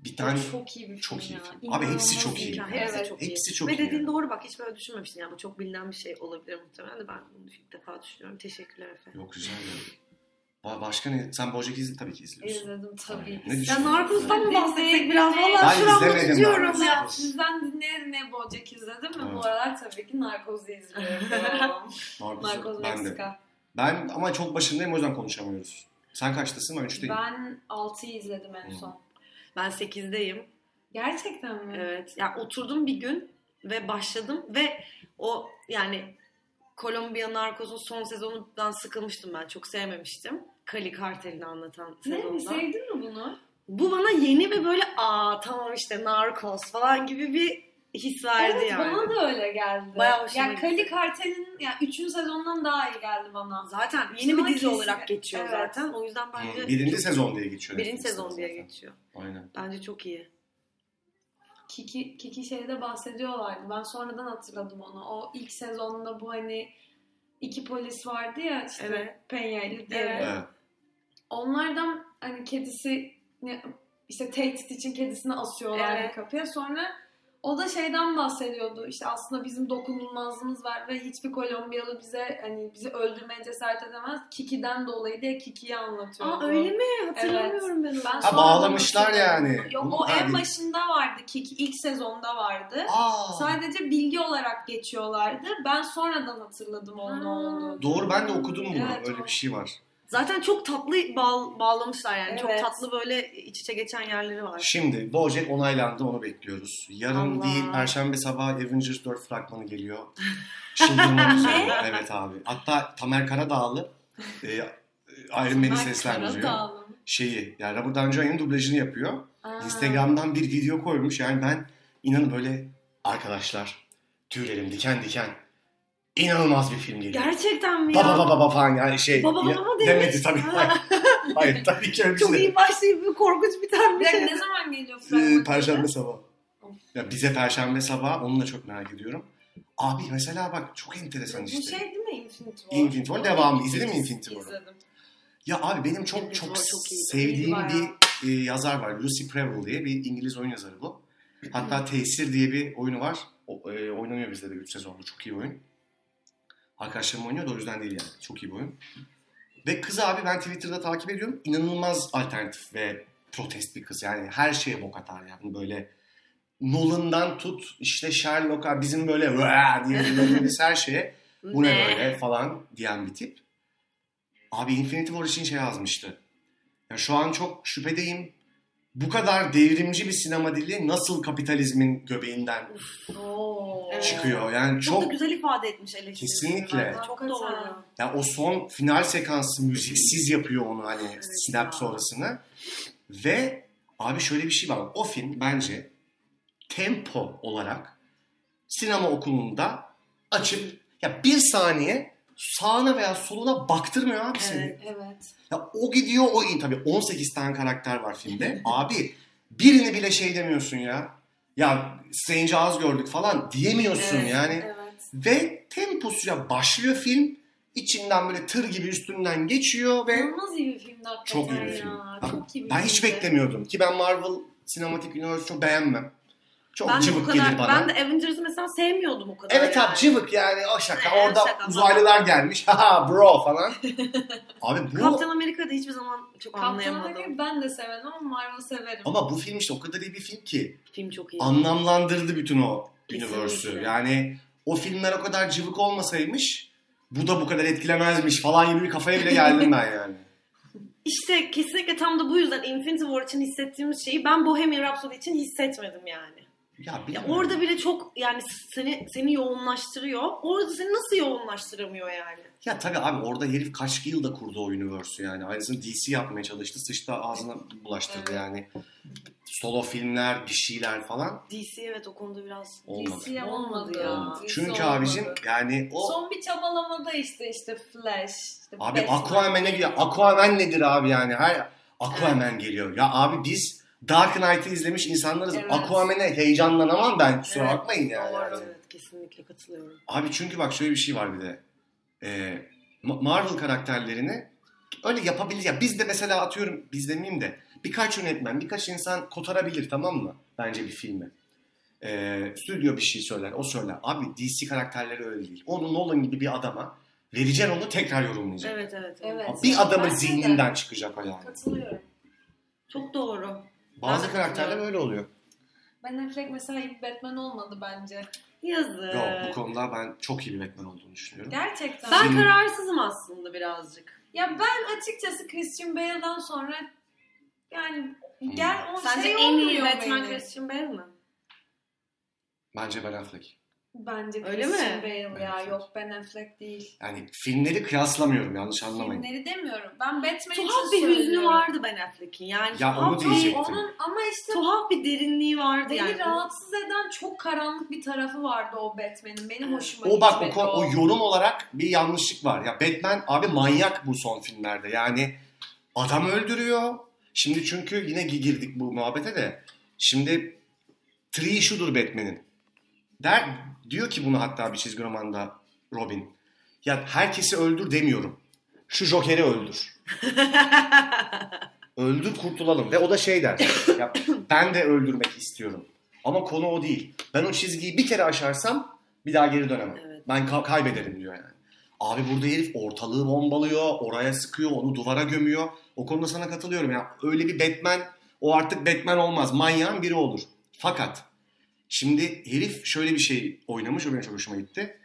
Bir tane çok iyi bir film çok iyi ya. film. Abi hepsi çok iyi. film. hepsi Evet. çok iyi. Hepsi çok Ve iyi dediğin doğru bak hiç böyle düşünmemiştin. Yani bu çok bilinen bir şey olabilir muhtemelen de ben bunu ilk defa düşünüyorum. Teşekkürler Efe. Yok rica ederim. Ba- Başka ne? Sen Bojack izle tabii ki izliyorsun. İzledim tabii. Ne Ya düşünüyorsun? Narcos'tan mı bahsetsek biraz? Valla Ben şu an Narcos. ya. Sizden dinleye dinleye Bojack izledim ve Evet. bu aralar tabii ki Narkoz'u izliyorum. Narcos'u Narkoz ben de. Meksika. Ben ama çok başındayım o yüzden konuşamıyoruz. Sen kaçtasın? Ben üçteyim. Ben 6'yı izledim en son. Ben 8'deyim. Gerçekten mi? Evet. Ya oturdum bir gün ve başladım ve o yani Kolombiya Narcos'un son sezonundan sıkılmıştım ben. Çok sevmemiştim. Kali kartelini anlatan Ne? sezonda. Sevdin mi bunu? Bu bana yeni ve böyle aa tamam işte Narcos falan gibi bir his verdi evet yani. bana da öyle geldi. Bayağı hoşuma yani gitti. Kali Kartel'in yani 3. sezondan daha iyi geldi bana. Zaten yeni Sonra bir dizi kesin- olarak geçiyor Evet. zaten. O yüzden bence Birinci sezon diye geçiyor. birinci sezon diye geçiyor. Aynen. Bence çok iyi. Kiki, Kiki şeyde bahsediyorlardı. Ben sonradan hatırladım onu. O ilk sezonda bu hani iki polis vardı ya işte Evet. Penya ile diğeri. Evet. Evet. Onlardan hani kedisi ne- işte tehdit için kedisini asıyorlar Evet. kapıya. Sonra o da şeyden bahsediyordu. İşte aslında bizim dokunulmazlığımız var ve hiçbir Kolombiyalı bize hani bizi öldürmeye cesaret edemez. Kiki'den dolayı diye Kiki'yi anlatıyordu. Aa öyle mi? Hatırlamıyorum ben onu. Ben Ha bağlamışlar yani. Yok Bunu- o en başında vardı. Kiki ilk sezonda vardı. Aa, Sadece bilgi olarak geçiyorlardı. Ben sonradan hatırladım onun Ha. olduğunu. Doğru ben de okudum bunu. Evet, Öyle o. bir şey var. Zaten çok tatlı bağ- bağlamışlar yani. Çok Evet. tatlı böyle iç içe geçen yerleri var. Şimdi Bojack onaylandı onu bekliyoruz. Yarın Allah. değil Perşembe sabahı Avengers 4 fragmanı geliyor. Çıldırmak üzere. Evet abi. Hatta Tamer Karadağlı e, Iron Man'i seslendiriyor. Şeyi yani Robert Downey Jr.'ın dublajını yapıyor. Aa. Instagram'dan bir video koymuş. Yani ben inanın böyle arkadaşlar tüylerim diken diken. İnanılmaz bir film geliyor. Gerçekten mi ya? Baba baba baba falan yani şey. Baba baba mı demiş? Demedi tabii. Ha. Hayır tabii ki öyle bir Çok şey. iyi başlayıp bir korkunç biten Bir şey. ne zaman geliyor Ee? Perşembe sabahı. Ya bize Perşembe sabahı onu da çok merak ediyorum. Abi mesela bak çok enteresan Bu işte. şey değil mi Infinity War? Infinity War devamı. İzledin mi Infinity War'u? İzledim. Ya abi benim çok Infinity çok, War çok sevdiğim bir e, yazar var. Lucy Preble diye bir İngiliz oyun yazarı bu. Hatta Tesir diye bir oyunu var. O, e, oynanıyor bizde de 3 sezonda. Çok iyi oyun. Arkadaşlarım oynuyor da o yüzden değil yani. Çok iyi bir oyun. Ve kız abi ben Twitter'da takip ediyorum. İnanılmaz alternatif ve protest bir kız. Yani her şeye bok atar yani böyle Nolan'dan tut işte Sherlock'a bizim böyle diye bildiğimiz her şeye bu ne böyle falan diyen bir tip. Abi Infinity War için şey yazmıştı. Ya şu an çok şüphedeyim. Bu kadar devrimci bir sinema dili nasıl kapitalizmin göbeğinden Oo. Çıkıyor? Yani Çok, da çok güzel ifade etmiş eleştirisini. Kesinlikle. bence. Çok doğru. ya o son final sekansı müziksiz yapıyor onu hani Evet snap ya. sonrasını. Ve abi şöyle bir şey var. O film bence tempo olarak sinema okulunda açıp ya bir saniye sağına veya soluna baktırmıyor abi seni. Evet. Evet. Ya o gidiyor o iyi. Tabii 18 tane karakter var filmde. Abi birini bile şey demiyorsun ya. Ya Strange az gördük falan diyemiyorsun Evet, yani. Evet. Ve temposuyla başlıyor film. İçinden böyle tır gibi üstünden geçiyor ve İnanılmaz iyi bir filmdi hakikaten Çok iyi bir ya. film. Çok iyi bir ben hiç filmdi. beklemiyordum. Ki ben Marvel Cinematic Universe çok beğenmem. Çok Ben cıvık kadar, gelir bana. ben de Avengers'ı mesela sevmiyordum o kadar. Evet yani. abi cıvık yani o şaka. Evet, Orada şaka uzaylılar gelmiş. Haha bro falan. Abi bu Kaptan Amerika'da hiçbir zaman çok Kaptan anlayamadım. Amerika'yı ben de severim ama Marvel severim. ama bu film işte o kadar iyi bir film ki. Film çok iyi. anlamlandırdı bütün o universe'ü. Yani o filmler o kadar cıvık olmasaymış bu da bu kadar etkilemezmiş falan gibi bir kafaya bile geldim ben yani. İşte kesinlikle tam da bu yüzden Infinity War için hissettiğimiz şeyi ben Bohemian Rhapsody için hissetmedim yani. Ya, Ya bilmiyorum. orada bile çok yani seni seni yoğunlaştırıyor. Orada seni nasıl yoğunlaştıramıyor yani? Ya tabii abi orada herif kaç yılda kurdu o universe'ü yani. Aynısını DC yapmaya çalıştı. Sıçta ağzına bulaştırdı Evet. yani. Solo filmler, bir şeyler falan. DC evet o konuda biraz Olmadı. DC Olmadı olmadı ya. DC Çünkü olmadı. abicim yani o... Son bir çabalamada işte işte Flash. Işte Abi. Aquaman'e geliyor. Aquaman nedir abi yani? Her Aquaman geliyor. Ya abi biz Dark Knight'ı izlemiş insanlarız. Evet. Aquaman'e heyecanlanamam ben. Kusura Evet. bakmayın yani. Doğru, evet kesinlikle katılıyorum. Abi çünkü bak şöyle bir şey var bir de. Ee, Ma- Marvel karakterlerini öyle yapabilir. Ya biz de mesela atıyorum biz demeyeyim de birkaç yönetmen, birkaç insan kotarabilir tamam mı? Bence bir filmi. Ee, stüdyo bir şey söyler, o söyler. Abi DC karakterleri öyle değil. Onu Nolan gibi bir adama vereceksin onu tekrar yorumlayacak. Evet evet. Evet. Bir adamın de. zihninden çıkacak o yani. Katılıyorum. Çok doğru. Bazı Ben karakterler öyle oluyor. Ben Affleck mesela iyi bir Batman olmadı bence. Yazık. Yok bu konuda ben çok iyi bir Batman olduğunu düşünüyorum. Gerçekten. Ben Film- kararsızım aslında birazcık. Ya ben açıkçası Christian Bale'dan sonra yani gel o Sence şey en iyi Batman benim. Christian Bale mi? Bence Ben Affleck. Bence Öyle Christian mi? Bale ya. Evet. Yok Ben Affleck değil. Yani filmleri kıyaslamıyorum yanlış anlamayın. Filmleri demiyorum. Ben Batman Tuhaf için bir hüznü söylüyorum. vardı Ben Affleck'in. Yani Ya tuhaf onu bir- diyecektim. Onun ama işte Tuhaf bir derinliği vardı beni yani. rahatsız eden çok karanlık bir tarafı vardı o Batman'in. Benim hoşuma O bak o, gitmedi o yorum olarak bir yanlışlık var. Ya Batman abi manyak bu son filmlerde. Yani adam öldürüyor. Şimdi çünkü yine girdik bu muhabbete de. Şimdi tri şudur Batman'in. Der, diyor ki bunu hatta bir çizgi romanda Robin. Ya herkesi öldür demiyorum. Şu Joker'i öldür. öldür kurtulalım. Ve o da şey der. Ya, ben de öldürmek istiyorum. Ama konu o değil. Ben o çizgiyi bir kere aşarsam bir daha geri dönemem. Evet. Ben ka- kaybederim diyor yani. Abi burada herif ortalığı bombalıyor, oraya sıkıyor, onu duvara gömüyor. O konuda sana katılıyorum ya. Öyle bir Batman, o artık Batman olmaz. Manyağın biri olur. Fakat şimdi herif şöyle bir şey oynamış, o benim çok hoşuma gitti.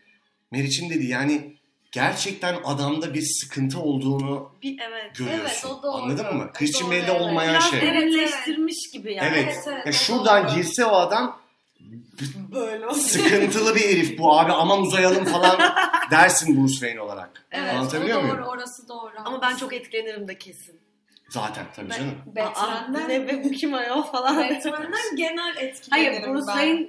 Meriç'in dedi yani gerçekten adamda bir sıkıntı olduğunu Bir evet. görüyorsun. Evet, o doğru. Anladın mı? Christian Bale'de evet. olmayan Biraz şey. Evet, derinleştirmiş gibi yani. Evet. Evet, evet, Ya şuradan doğru. girse o adam Böyle sıkıntılı bir herif bu abi aman uzayalım falan dersin Bruce Wayne olarak. Evet, Anlatabiliyor o doğru, muyum? orası doğru. Ama ben çok etkilenirim de kesin. Zaten tabii canım. Batman'den, ne be bu kim ayol falan. Batman'den genel etkilenirim Hayır Bruce ben. Wayne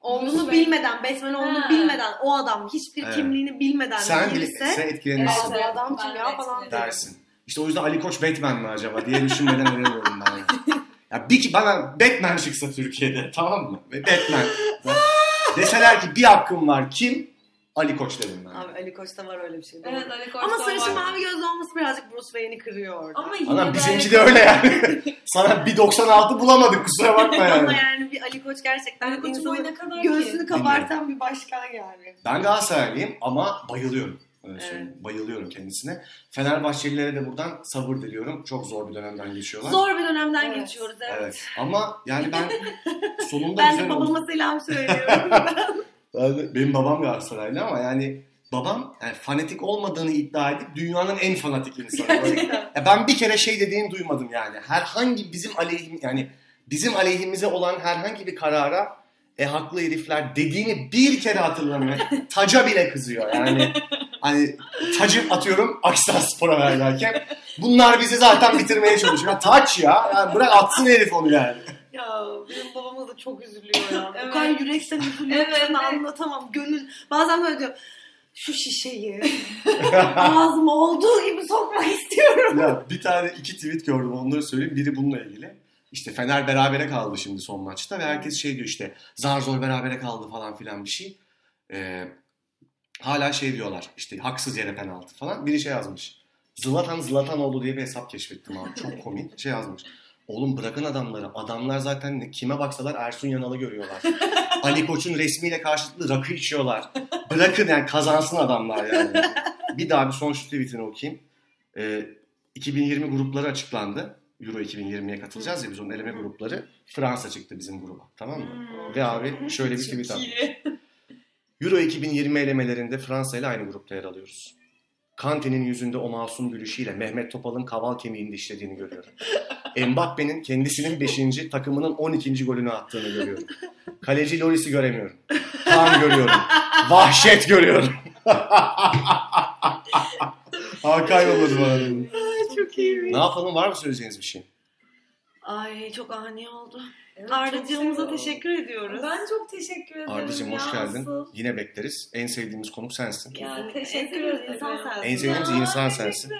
olduğunu Bruce bilmeden, Batman olduğunu Ha. bilmeden, o adam hiçbir Evet. kimliğini bilmeden Sen, girse sen etkilenirsin bu adam kim ya falan dersin. İşte o yüzden Ali Koç Batman mi acaba diye düşünmeden ölemiyorum ben. Yani. Ya bir ki bana Batman çıksa Türkiye'de tamam mı? Ve Batman. Deseler ki bir hakkım var kim? Ali Koç ben. Abi Ali Koç'ta var öyle bir şey. doğru. Evet Ali Koç'ta Ama sarışın var. mavi gözlü olması birazcık Bruce Wayne'i kırıyor orada. Ama yine Anam de bizimki Ali de öyle yani. Sana bir 96 bulamadık kusura bakma Ama yani. yani bir Ali Koç gerçekten Ali Koç'un boyu ne kadar göğsünü ki? kabartan bir başkan yani. Ben Galatasaraylıyım ama bayılıyorum. Öyle söyleyeyim. Bayılıyorum kendisine. Fenerbahçelilere de buradan sabır diliyorum. Çok zor bir dönemden geçiyorlar. Zor bir dönemden Evet. geçiyoruz evet. Evet. Ama yani ben sonunda Ben güzel de oldu. babama selam söylüyorum. De- benim babam Galatasaraylı ama yani babam yani fanatik olmadığını iddia edip dünyanın en fanatik insanı. Ya ben bir kere şey dediğini duymadım yani. Herhangi bizim aleyhim yani bizim aleyhimize olan herhangi bir karara e haklı herifler dediğini bir kere hatırlamıyor. Taca bile kızıyor yani. Hani tacı atıyorum Akisar Spor'a verlerken bunlar bizi zaten bitirmeye çalışıyor. Taç ya. Yani bırak atsın herif onu yani. Ya benim babamız da çok üzülüyor ya. Evet. O kadar yürekten üzülüyor Evet, evet. anlatamam. Gönül bazen böyle diyor. Şu şişeyi ağzıma olduğu gibi sokmak istiyorum. ya bir tane iki tweet gördüm onları söyleyeyim. Biri bununla ilgili. İşte Fener berabere kaldı şimdi son maçta ve herkes şey diyor işte zar zor berabere kaldı falan filan bir şey. Ee, hala şey diyorlar işte haksız yere penaltı falan. Biri şey yazmış. Zlatan Zlatan oldu diye bir hesap keşfettim abi. Çok komik. Şey yazmış. Oğlum bırakın adamları. Adamlar zaten kime baksalar Ersun Yanal'ı görüyorlar. Ali Koç'un resmiyle karşılıklı rakı içiyorlar. Bırakın yani kazansın adamlar yani. Bir daha bir son şu tweetini okuyayım. Ee, 2020 grupları açıklandı. Euro 2020'ye katılacağız ya biz onun eleme grupları. Fransa çıktı bizim gruba. Tamam mı? Hmm. Ve abi şöyle bir tweet attı. Euro 2020 elemelerinde Fransa ile aynı grupta yer alıyoruz. Kante'nin yüzünde o masum gülüşüyle Mehmet Topal'ın kaval kemiğini dişlediğini görüyorum. Mbappe'nin kendisinin 5. takımının 12. golünü attığını görüyorum. Kaleci Loris'i göremiyorum. Kan görüyorum. Vahşet görüyorum. Hakan yolladı bana. Ay, çok iyi. Ne yapalım var mı söyleyeceğiniz bir şey? Ay çok ani oldu. Evet, Ardacığımıza teşekkür ediyoruz. Ben çok teşekkür ederim. Ardacığım hoş geldin. asıl. Yine bekleriz. En sevdiğimiz konuk sensin. Ya teşekkür ederim. insan sensin. En sevdiğimiz Ya, insan sensin.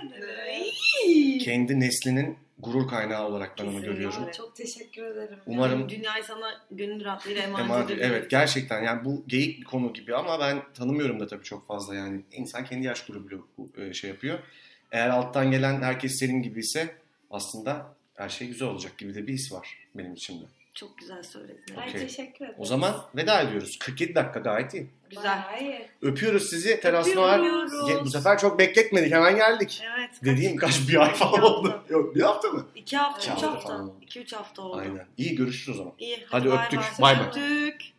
Kendi neslinin gurur kaynağı olarak ben onu görüyorum. Çok teşekkür ederim. Umarım- Yani dünyayı sana gönül rahatlığıyla emanet Emanet, ediyorum. evet gerçekten yani bu geyik bir konu gibi ama ben tanımıyorum da tabii çok fazla yani. İnsan kendi yaş grubuyla bu, e, şey yapıyor. Eğer alttan gelen herkes senin gibi ise aslında her şey güzel olacak gibi de bir his var benim içimde. Çok güzel söyledin. Ay, Okey. teşekkür ederim. O zaman veda ediyoruz. 47 dakika gayet iyi. Güzel. Bayağı. Öpüyoruz sizi. Teras Noir. Bu sefer çok bekletmedik. Hemen geldik. Evet. Dediğim kaç bir ay falan oldu. Yok bir hafta mı? İki hafta, üç hafta hafta. İki üç hafta oldu. Aynen. İyi görüşürüz o zaman. İyi. Hadi bay öptük. bay. Bay bay. Öptük.